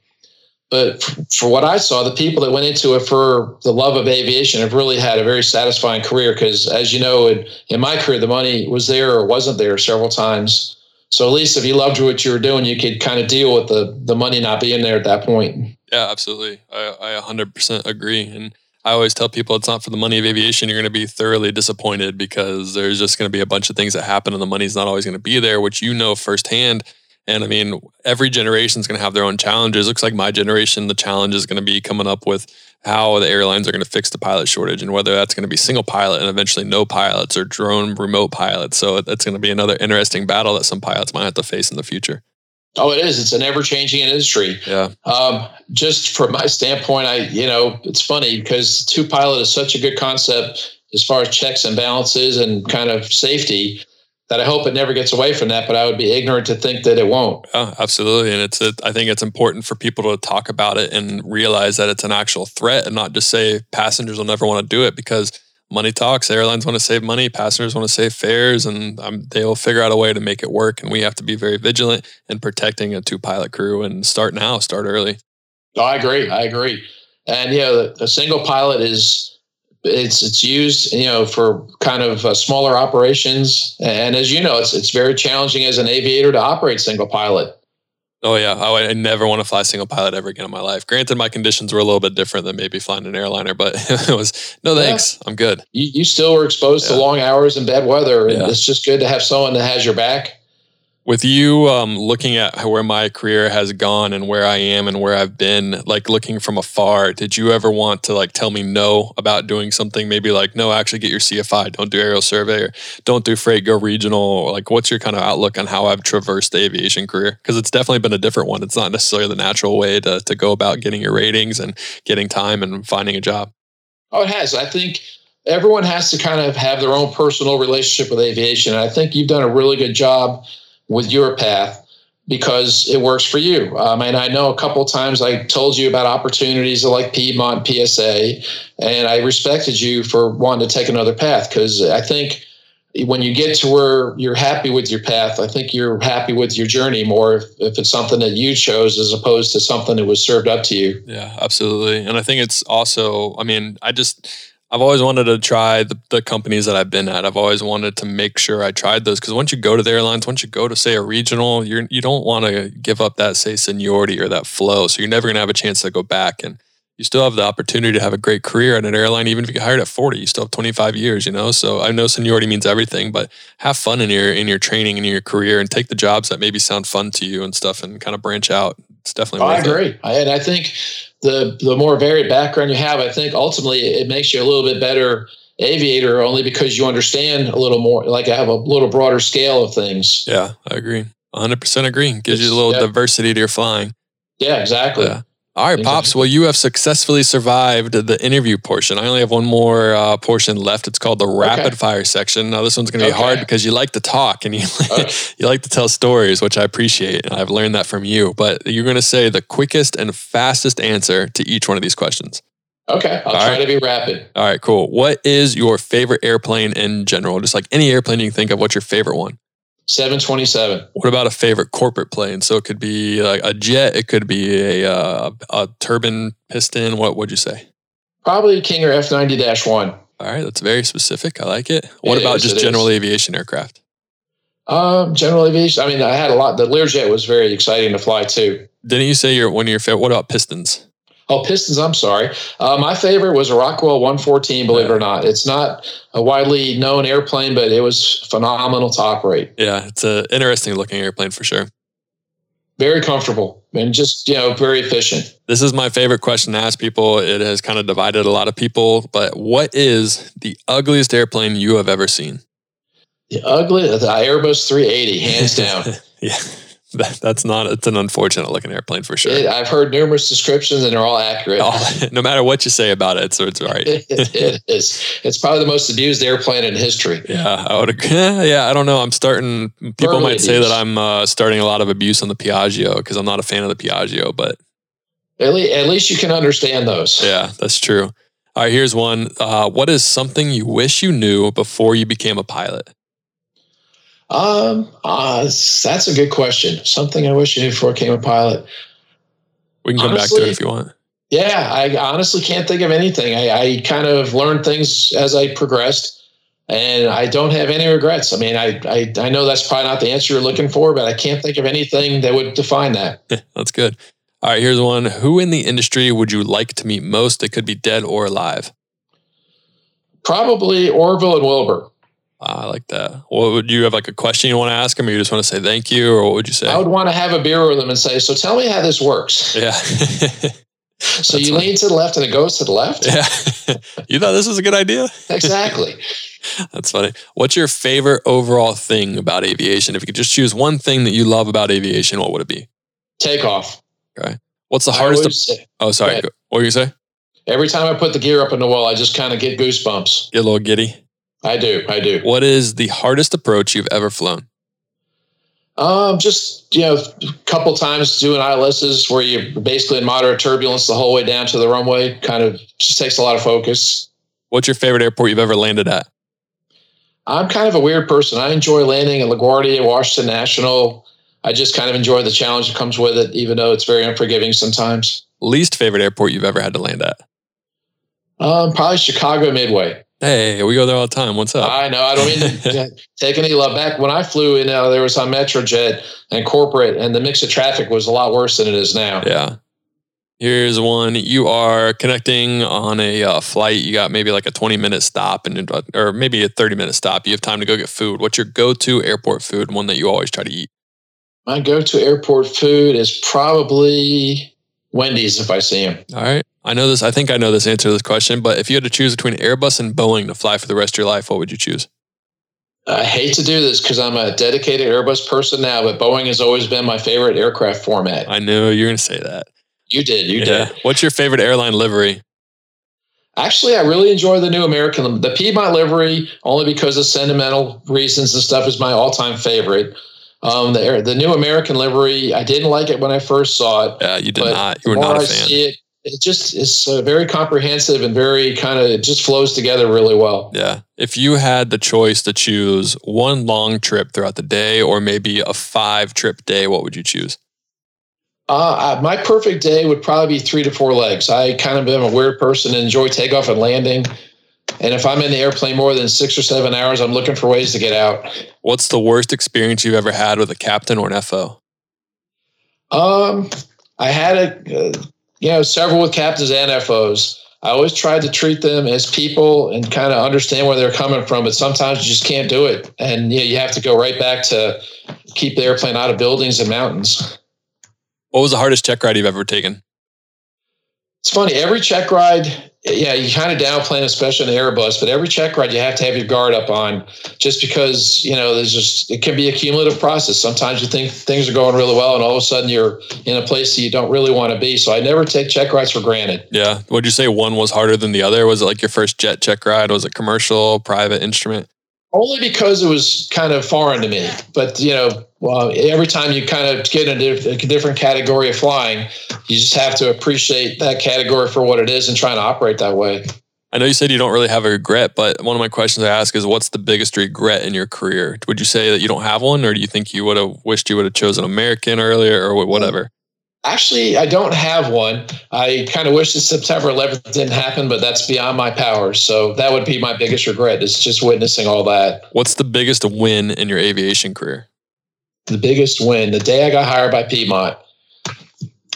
But for what I saw, the people that went into it for the love of aviation have really had a very satisfying career. Because as you know, in, in my career, the money was there or wasn't there several times. So at least if you loved what you were doing, you could kind of deal with the the money not being there at that point. Yeah, absolutely. I, I 100% agree. And I always tell people it's not for the money of aviation. You're going to be thoroughly disappointed because there's just going to be a bunch of things that happen and the money's not always going to be there, which you know firsthand. And I mean, every generation is going to have their own challenges. Looks like my generation, the challenge is going to be coming up with how the airlines are going to fix the pilot shortage and whether that's going to be single pilot and eventually no pilots or drone remote pilots. So that's going to be another interesting battle that some pilots might have to face in the future. Oh, it is. It's an ever changing industry. Yeah. Um, just from my standpoint, I, you know, it's funny because two pilot is such a good concept as far as checks and balances and kind of safety that I hope it never gets away from that, but I would be ignorant to think that it won't. Oh, absolutely. And it's, a, I think it's important for people to talk about it and realize that it's an actual threat and not just say passengers will never want to do it because money talks. Airlines want to save money, passengers want to save fares, and um, they'll figure out a way to make it work. And we have to be very vigilant in protecting a two pilot crew and start now, start early. Oh, I agree. I agree. And yeah, you know, a single pilot is it's it's used you know for kind of uh, smaller operations, and as you know, it's it's very challenging as an aviator to operate single pilot. Oh yeah, I, I never want to fly single pilot ever again in my life. Granted, my conditions were a little bit different than maybe flying an airliner, but it was no thanks. Yeah. I'm good. You, you still were exposed yeah. to long hours and bad weather, and yeah. it's just good to have someone that has your back with you um, looking at where my career has gone and where I am and where I've been, like looking from afar, did you ever want to like tell me no about doing something? Maybe like, no, actually get your CFI, don't do aerial survey or don't do freight, go regional. Like, what's your kind of outlook on how I've traversed the aviation career? Because it's definitely been a different one. It's not necessarily the natural way to, to go about getting your ratings and getting time and finding a job. Oh, it has. I think everyone has to kind of have their own personal relationship with aviation. And I think you've done a really good job with your path because it works for you. Um, and I know a couple times I told you about opportunities like Piedmont, PSA, and I respected you for wanting to take another path because I think when you get to where you're happy with your path, I think you're happy with your journey more if, if it's something that you chose as opposed to something that was served up to you. Yeah, absolutely. And I think it's also, I mean, I just, I've always wanted to try the, the companies that I've been at. I've always wanted to make sure I tried those because once you go to the airlines, once you go to say a regional, you're you don't want to give up that say seniority or that flow. So you're never gonna have a chance to go back and you still have the opportunity to have a great career at an airline, even if you get hired at 40, you still have 25 years, you know? So I know seniority means everything, but have fun in your in your training and in your career and take the jobs that maybe sound fun to you and stuff and kind of branch out. It's definitely oh, I agree. It. and I think the the more varied background you have, I think ultimately it makes you a little bit better aviator only because you understand a little more like I have a little broader scale of things. Yeah, I agree. 100% agree. Gives it's, you a little yeah. diversity to your flying. Yeah, exactly. Yeah. All right, Pops. Well, you have successfully survived the interview portion. I only have one more uh, portion left. It's called the rapid okay. fire section. Now, this one's going to be okay. hard because you like to talk and you you like to tell stories, which I appreciate. And I've learned that from you. But you're going to say the quickest and fastest answer to each one of these questions. Okay, I'll All try right. to be rapid. All right, cool. What is your favorite airplane in general? Just like any airplane you can think of, what's your favorite one? 727. What about a favorite corporate plane? So it could be like a jet, it could be a, uh, a turbine piston. What would you say? Probably King Air F 90 1. All right, that's very specific. I like it. What it about is, just general is. aviation aircraft? Um, general aviation. I mean, I had a lot. The Learjet was very exciting to fly too. Didn't you say you're one of your favorite? What about pistons? Oh, Pistons. I'm sorry. Uh, my favorite was a Rockwell 114. Believe it or not, it's not a widely known airplane, but it was phenomenal to operate. Yeah, it's an interesting looking airplane for sure. Very comfortable and just you know very efficient. This is my favorite question to ask people. It has kind of divided a lot of people, but what is the ugliest airplane you have ever seen? The ugly, the Airbus 380, hands down. yeah That, that's not. It's an unfortunate looking airplane for sure. It, I've heard numerous descriptions, and they're all accurate. Oh, no matter what you say about it, so it's right. it, is. It's probably the most abused airplane in history. Yeah, I would agree. Yeah, I don't know. I'm starting. People Verbally might say that. I'm uh, starting a lot of abuse on the Piaggio because I'm not a fan of the Piaggio, but At, le- at least you can understand those. yeah, that's true. All right, here's one. Uh, what is something you wish you knew before you became a pilot? Um, uh, that's a good question. Something I wish I knew before I became a pilot. We can come back to it if you want. Yeah, I honestly can't think of anything. I, I kind of learned things as I progressed, and I don't have any regrets. I mean, I, I I know that's probably not the answer you're looking for, but I can't think of anything that would define that. That's good. All right, here's one. Who in the industry would you like to meet most? It could be dead or alive. Probably Orville and Wilbur. I like that. What would you have like a question you want to ask him, or you just want to say thank you, or what would you say? I would want to have a beer with them and say, "So tell me how this works." yeah. So you funny. lean to the left and it goes to the left. yeah. you thought this was a good idea? Exactly. That's funny. What's your favorite overall thing about aviation? If you could just choose one thing that you love about aviation, what would it be? Takeoff. Okay. What's the hardest? say- oh, sorry. Go ahead. Go- What were you say? every time I put the gear up in the wall, I just kind of get goosebumps. Get a little giddy. I do. I do. What is the hardest approach you've ever flown? Um, just you know, a couple times doing ILSs where you're basically in moderate turbulence the whole way down to the runway. Kind of just takes a lot of focus. What's your favorite airport you've ever landed at? I'm kind of a weird person. I enjoy landing at LaGuardia, Washington National. I just kind of enjoy the challenge that comes with it, even though it's very unforgiving sometimes. Least favorite airport you've ever had to land at? Um, probably Chicago Midway. Hey, we go there all the time. What's up? I know. I don't mean to take any love back. When I flew in, uh, there was on MetroJet and corporate, and the mix of traffic was a lot worse than it is now. Yeah. Here's one. You are connecting on a uh, flight. You got maybe like a 20 minute stop and or maybe a 30 minute stop. You have time to go get food. What's your go-to airport food? One that you always try to eat. My go-to airport food is probably Wendy's if I see him. All right. I know this. I think I know this answer to this question, but if you had to choose between Airbus and Boeing to fly for the rest of your life, what would you choose? I hate to do this because I'm a dedicated Airbus person now, but Boeing has always been my favorite aircraft format. I knew you were going to say that. You did, you Yeah. did. What's your favorite airline livery? Actually, I really enjoy the new American, the Piedmont livery, only because of sentimental reasons and stuff is my all-time favorite. Um, the the new American livery, I didn't like it when I first saw it. Yeah, you did not. You were not a fan. see it, it just is uh, very comprehensive and very kind of it just flows together really well. Yeah. If you had the choice to choose one long trip throughout the day or maybe a five trip day, what would you choose? Uh, my perfect day would probably be three to four legs. I kind of am a weird person and enjoy takeoff and landing. And if I'm in the airplane more than six or seven hours, I'm looking for ways to get out. What's the worst experience you've ever had with a captain or an FO? Um, I had a, uh, you know, several with captains and FOs. I always tried to treat them as people and kind of understand where they're coming from, but sometimes you just can't do it, and you, know, you have to go right back to keep the airplane out of buildings and mountains. What was the hardest check ride you've ever taken? It's funny. Every check ride, yeah, you kind of downplay, it, especially in the Airbus, but every check ride you have to have your guard up on, just because you know there's just it can be a cumulative process. Sometimes you think things are going really well, and all of a sudden you're in a place that you don't really want to be. So I never take check rides for granted. Yeah. Would you say one was harder than the other? Was it like your first jet check ride? Was it commercial, private, instrument? Only because it was kind of foreign to me. But you know, well, every time you kind of get into a different category of flying, you just have to appreciate that category for what it is and try and operate that way. I know you said you don't really have a regret, but one of my questions I ask is what's the biggest regret in your career? Would you say that you don't have one, or do you think you would have wished you would have chosen American earlier or wh- whatever? Actually, I don't have one. I kind of wish that September 11th didn't happen, but that's beyond my powers. So that would be my biggest regret is just witnessing all that. What's the biggest win in your aviation career? The biggest win, the day I got hired by Piedmont.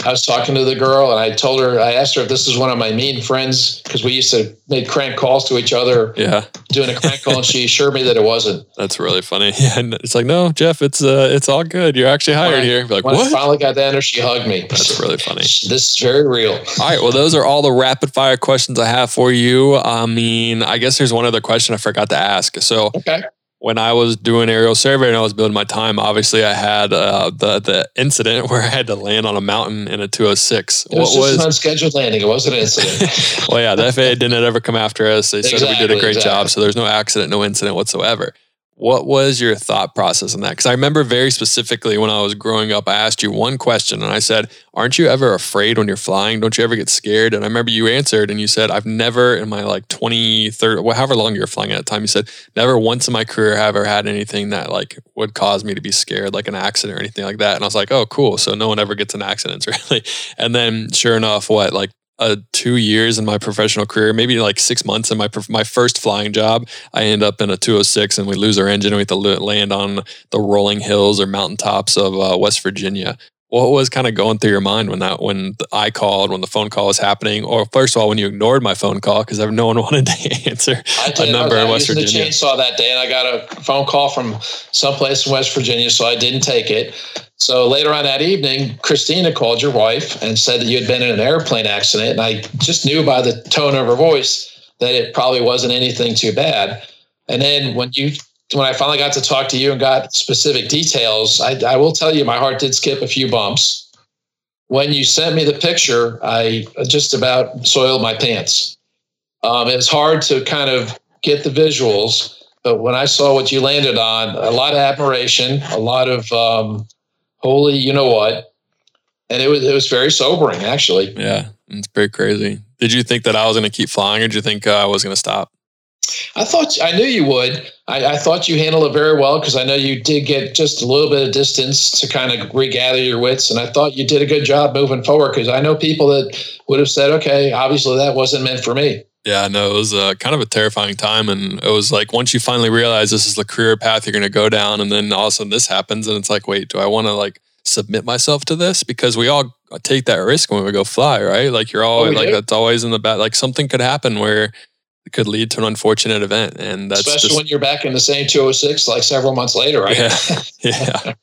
I was talking to the girl and I told her, I asked her if this is one of my mean friends because we used to make crank calls to each other Yeah, doing a crank call, and she assured me that it wasn't. that's really funny. Yeah, and it's like, no, Jeff, it's uh, it's all good. You're actually hired When I- here. Like, When I what? finally got down there, she hugged me. That's really funny. This is very real. All right. Well, those are all the rapid fire questions I have for you. I mean, I guess there's one other question I forgot to ask. So, Okay. When I was doing aerial survey and I was building my time, obviously I had uh, the the incident where I had to land on a mountain in a 206. It was was, an unscheduled landing. It wasn't an incident. well, yeah, the FAA didn't ever come after us. They exactly, said we did a great exactly. job, so there's no accident, no incident whatsoever. What was your thought process on that? Because I remember very specifically when I was growing up, I asked you one question and I said, Aren't you ever afraid when you're flying? Don't you ever get scared? And I remember you answered and you said, I've never in my like 20, 30, however long you were flying at the time, you said, Never once in my career have I ever had anything that like would cause me to be scared, like an accident or anything like that. And I was like, Oh, cool. So no one ever gets in accidents, really. And then sure enough, what, like uh, two years in my professional career, maybe like six months in my my first flying job, I end up in a 206 and we lose our engine and we have to land on the rolling hills or mountaintops of uh, West Virginia. What was kind of going through your mind when that when I called, when the phone call was happening, or first of all when you ignored my phone call because no one wanted to answer I did, a number I was in West Virginia. the chainsaw that day, and I got a phone call from someplace in West Virginia, so I didn't take it. So later on that evening, Christina called your wife and said that you had been in an airplane accident. And I just knew by the tone of her voice that it probably wasn't anything too bad. And then when you when I finally got to talk to you and got specific details, I, I will tell you my heart did skip a few bumps. When you sent me the picture, I just about soiled my pants. Um, it was hard to kind of get the visuals, but when I saw what you landed on, a lot of admiration, a lot of um, holy, you know what? And it was it was very sobering, actually. Yeah, it's pretty crazy. Did you think that I was going to keep flying, or did you think uh, I was going to stop? I thought I knew you would. I, I thought you handled it very well because I know you did get just a little bit of distance to kind of regather your wits, and I thought you did a good job moving forward. Because I know people that would have said, "Okay, obviously that wasn't meant for me." Yeah, no, it was uh, kind of a terrifying time, and it was like once you finally realize this is the career path you're going to go down, and then all of a sudden this happens, and it's like, wait, do I want to like submit myself to this because we all take that risk when we go fly, right? Like you're always oh, like that's always in the back. Like something could happen where could lead to an unfortunate event, and that's especially just, when you're back in the same 206 like several months later, right? Yeah, yeah,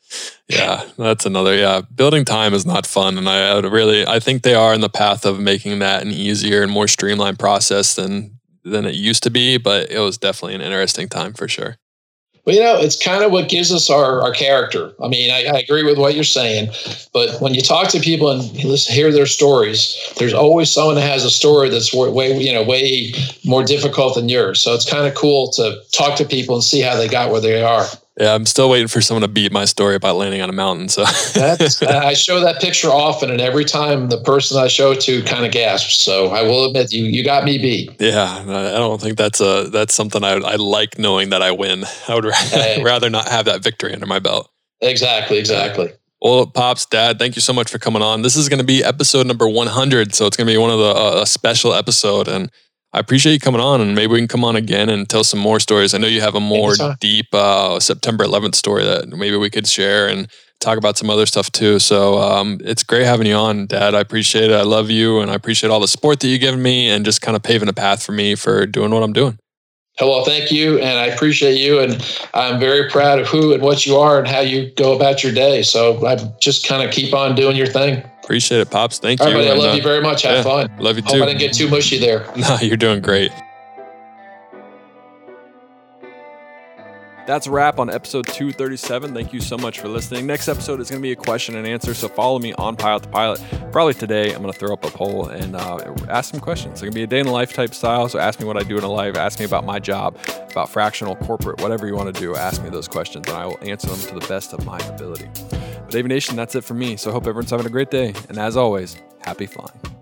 yeah. That's another. Yeah, building time is not fun, and I, I would really I think they are in the path of making that an easier and more streamlined process than than it used to be. But it was definitely an interesting time for sure. Well, you know, it's kind of what gives us our, our character. I mean, I, I, agree with what you're saying, but when you talk to people and listen, hear their stories, there's always someone that has a story that's way, you know, way more difficult than yours. So it's kind of cool to talk to people and see how they got where they are. Yeah, I'm still waiting for someone to beat my story about landing on a mountain. So that's I show that picture often, and every time the person I show it to kind of gasps. So I will admit, you you got me beat. Yeah, I don't think that's a that's something I I like knowing that I win. I would rather, rather not have that victory under my belt. Exactly, exactly. Well, pops, dad, thank you so much for coming on. This is going to be episode number 100, so it's going to be one of the uh, a special episode and. I appreciate you coming on, and maybe we can come on again and tell some more stories. I know you have a more deep uh, September 11th story that maybe we could share and talk about some other stuff too. So um, it's great having you on, Dad. I appreciate it. I love you, and I appreciate all the support that you've given me, and just kind of paving a path for me for doing what I'm doing. Well, thank you, and I appreciate you, and I'm very proud of who and what you are and how you go about your day. So I just kind of keep on doing your thing. Appreciate it, Pops. Thank All you. Right, I love uh, you very much. Have yeah, fun. Love you Hope too. I didn't get too mushy there. No, you're doing great. That's a wrap on episode 237. Thank you so much for listening. Next episode is going to be a question and answer. So follow me on Pilot to Pilot. Probably today, I'm going to throw up a poll and uh, ask some questions. It's going to be a day in the life type style. So ask me what I do in a life. Ask me about my job, about fractional, corporate, whatever you want to do. Ask me those questions and I will answer them to the best of my ability. But Aviation, that's it for me. So I hope everyone's having a great day. And as always, happy flying.